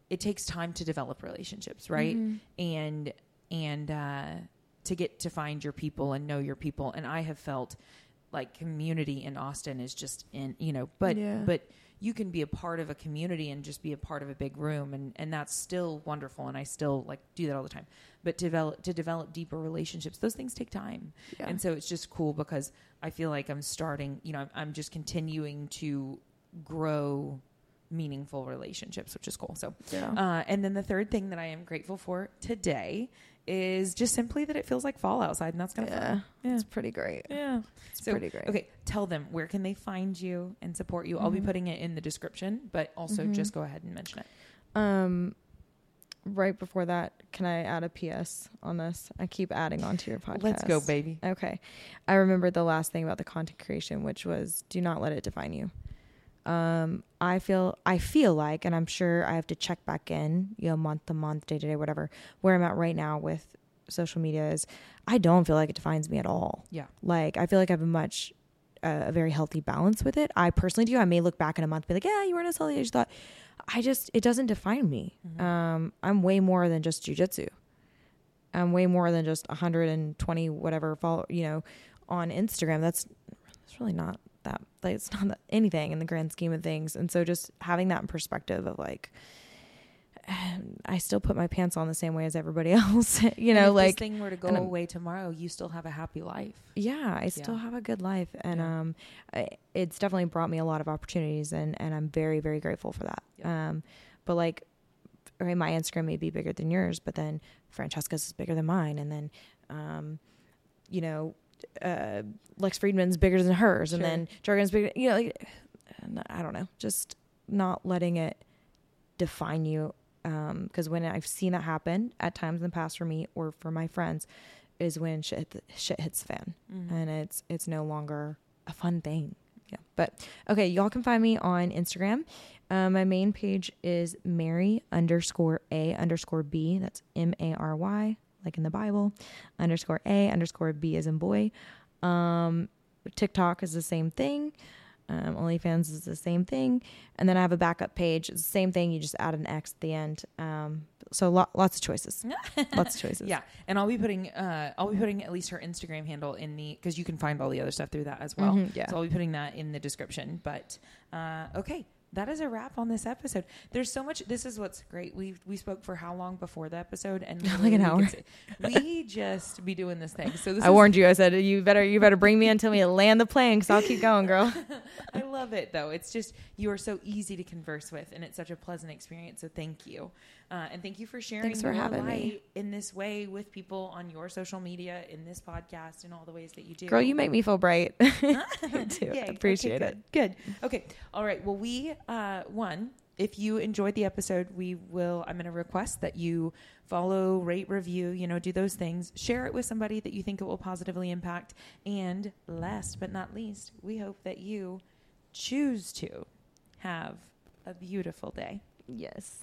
it takes time to develop relationships, right? Mhm. and and uh, to get to find your people and know your people. And I have felt like community in Austin is just in you know, but Yeah. but you can be a part of a community and just be a part of a big room, and and that's still wonderful. And I still like do that all the time. But to develop to develop deeper relationships, those things take time. Yeah. And so it's just cool because I feel like I'm starting, you know, I'm, I'm just continuing to grow meaningful relationships, which is cool. So, Yeah. uh, and then the third thing that I am grateful for today is just simply that it feels like fall outside, and that's kind of yeah. fun. Yeah. It's pretty great. Yeah. It's So, pretty great. Okay, tell them where can they find you and support you. I'll be Mhm. putting it in the description, but also Mhm. just go ahead and mention it. Um, right before that, can I add a PS on this? I keep adding on to your podcast. Let's go, baby. Okay. I remembered the last thing about the content creation, which was do not let it define you. Um, I feel I feel like, and I'm sure I have to check back in, you know, month to month, day to day, whatever, where I'm at right now with social media is I don't feel like it defines me at all. Yeah. Like I feel like I have a much uh, a very healthy balance with it. I personally do. I may look back in a month and be like, yeah, you weren't as healthy as you thought. I just it doesn't define me. Mhm. Um, I'm way more than just jujitsu. I'm way more than just 120 whatever follow you know on Instagram. That's that's really not that like it's not that anything in the grand scheme of things. And so just having that in perspective of like I still put my pants on the same way as everybody else. you know, if like this thing were to go away tomorrow, you still have a happy life. yeah, I still Yeah. have a good life, and Yeah. um, I, it's definitely brought me a lot of opportunities, and and I'm very very grateful for that. Yeah. Um, but like, my Instagram may be bigger than yours, but then Francesca's is bigger than mine, and then, um, you know, uh, Lex Fridman's bigger than hers, and then Jargon's bigger. You know, like, I don't know, just not letting it define you. Because when I've seen that happen at times in the past for me or for my friends, is when shit shit hits the fan Mhm. and it's it's no longer a fun thing. Yeah. But okay, y'all can find me on Instagram. Um, my main page is Mary underscore A underscore B. That's M A R Y, like in the Bible. Underscore A underscore B as in boy. Um, TikTok is the same thing. Um, OnlyFans is the same thing. And then I have a backup page. It's the same thing. You just add an X at the end. Um, so lo- lots of choices. lots of choices. Yeah, and I'll be putting uh, I'll be putting at least her Instagram handle in the because you can find all the other stuff through that as well. Mhm, yeah. So I'll be putting that in the description. But uh, okay, that is a wrap on this episode. There's so much. This is what's great. We we spoke for how long before the episode? And Like an hour. We just be doing this thing. So this I is, warned you. I said you better you better bring me until we land the plane because I'll keep going, girl. I love it though. It's just you are so easy to converse with, and it's such a pleasant experience. So thank you, uh, and thank you for sharing Thanks for your having me. light in this way with people on your social media, in this podcast, in all the ways that you do. Girl, you make me feel bright. I do. Yay. I appreciate Okay, it. good. Good. Okay. All right. Well, we uh, one. If you enjoyed the episode, we will. I'm going to request that you follow, rate, review. You know, do those things. Share it with somebody that you think it will positively impact. And last but not least, we hope that you choose to have a beautiful day. Yes.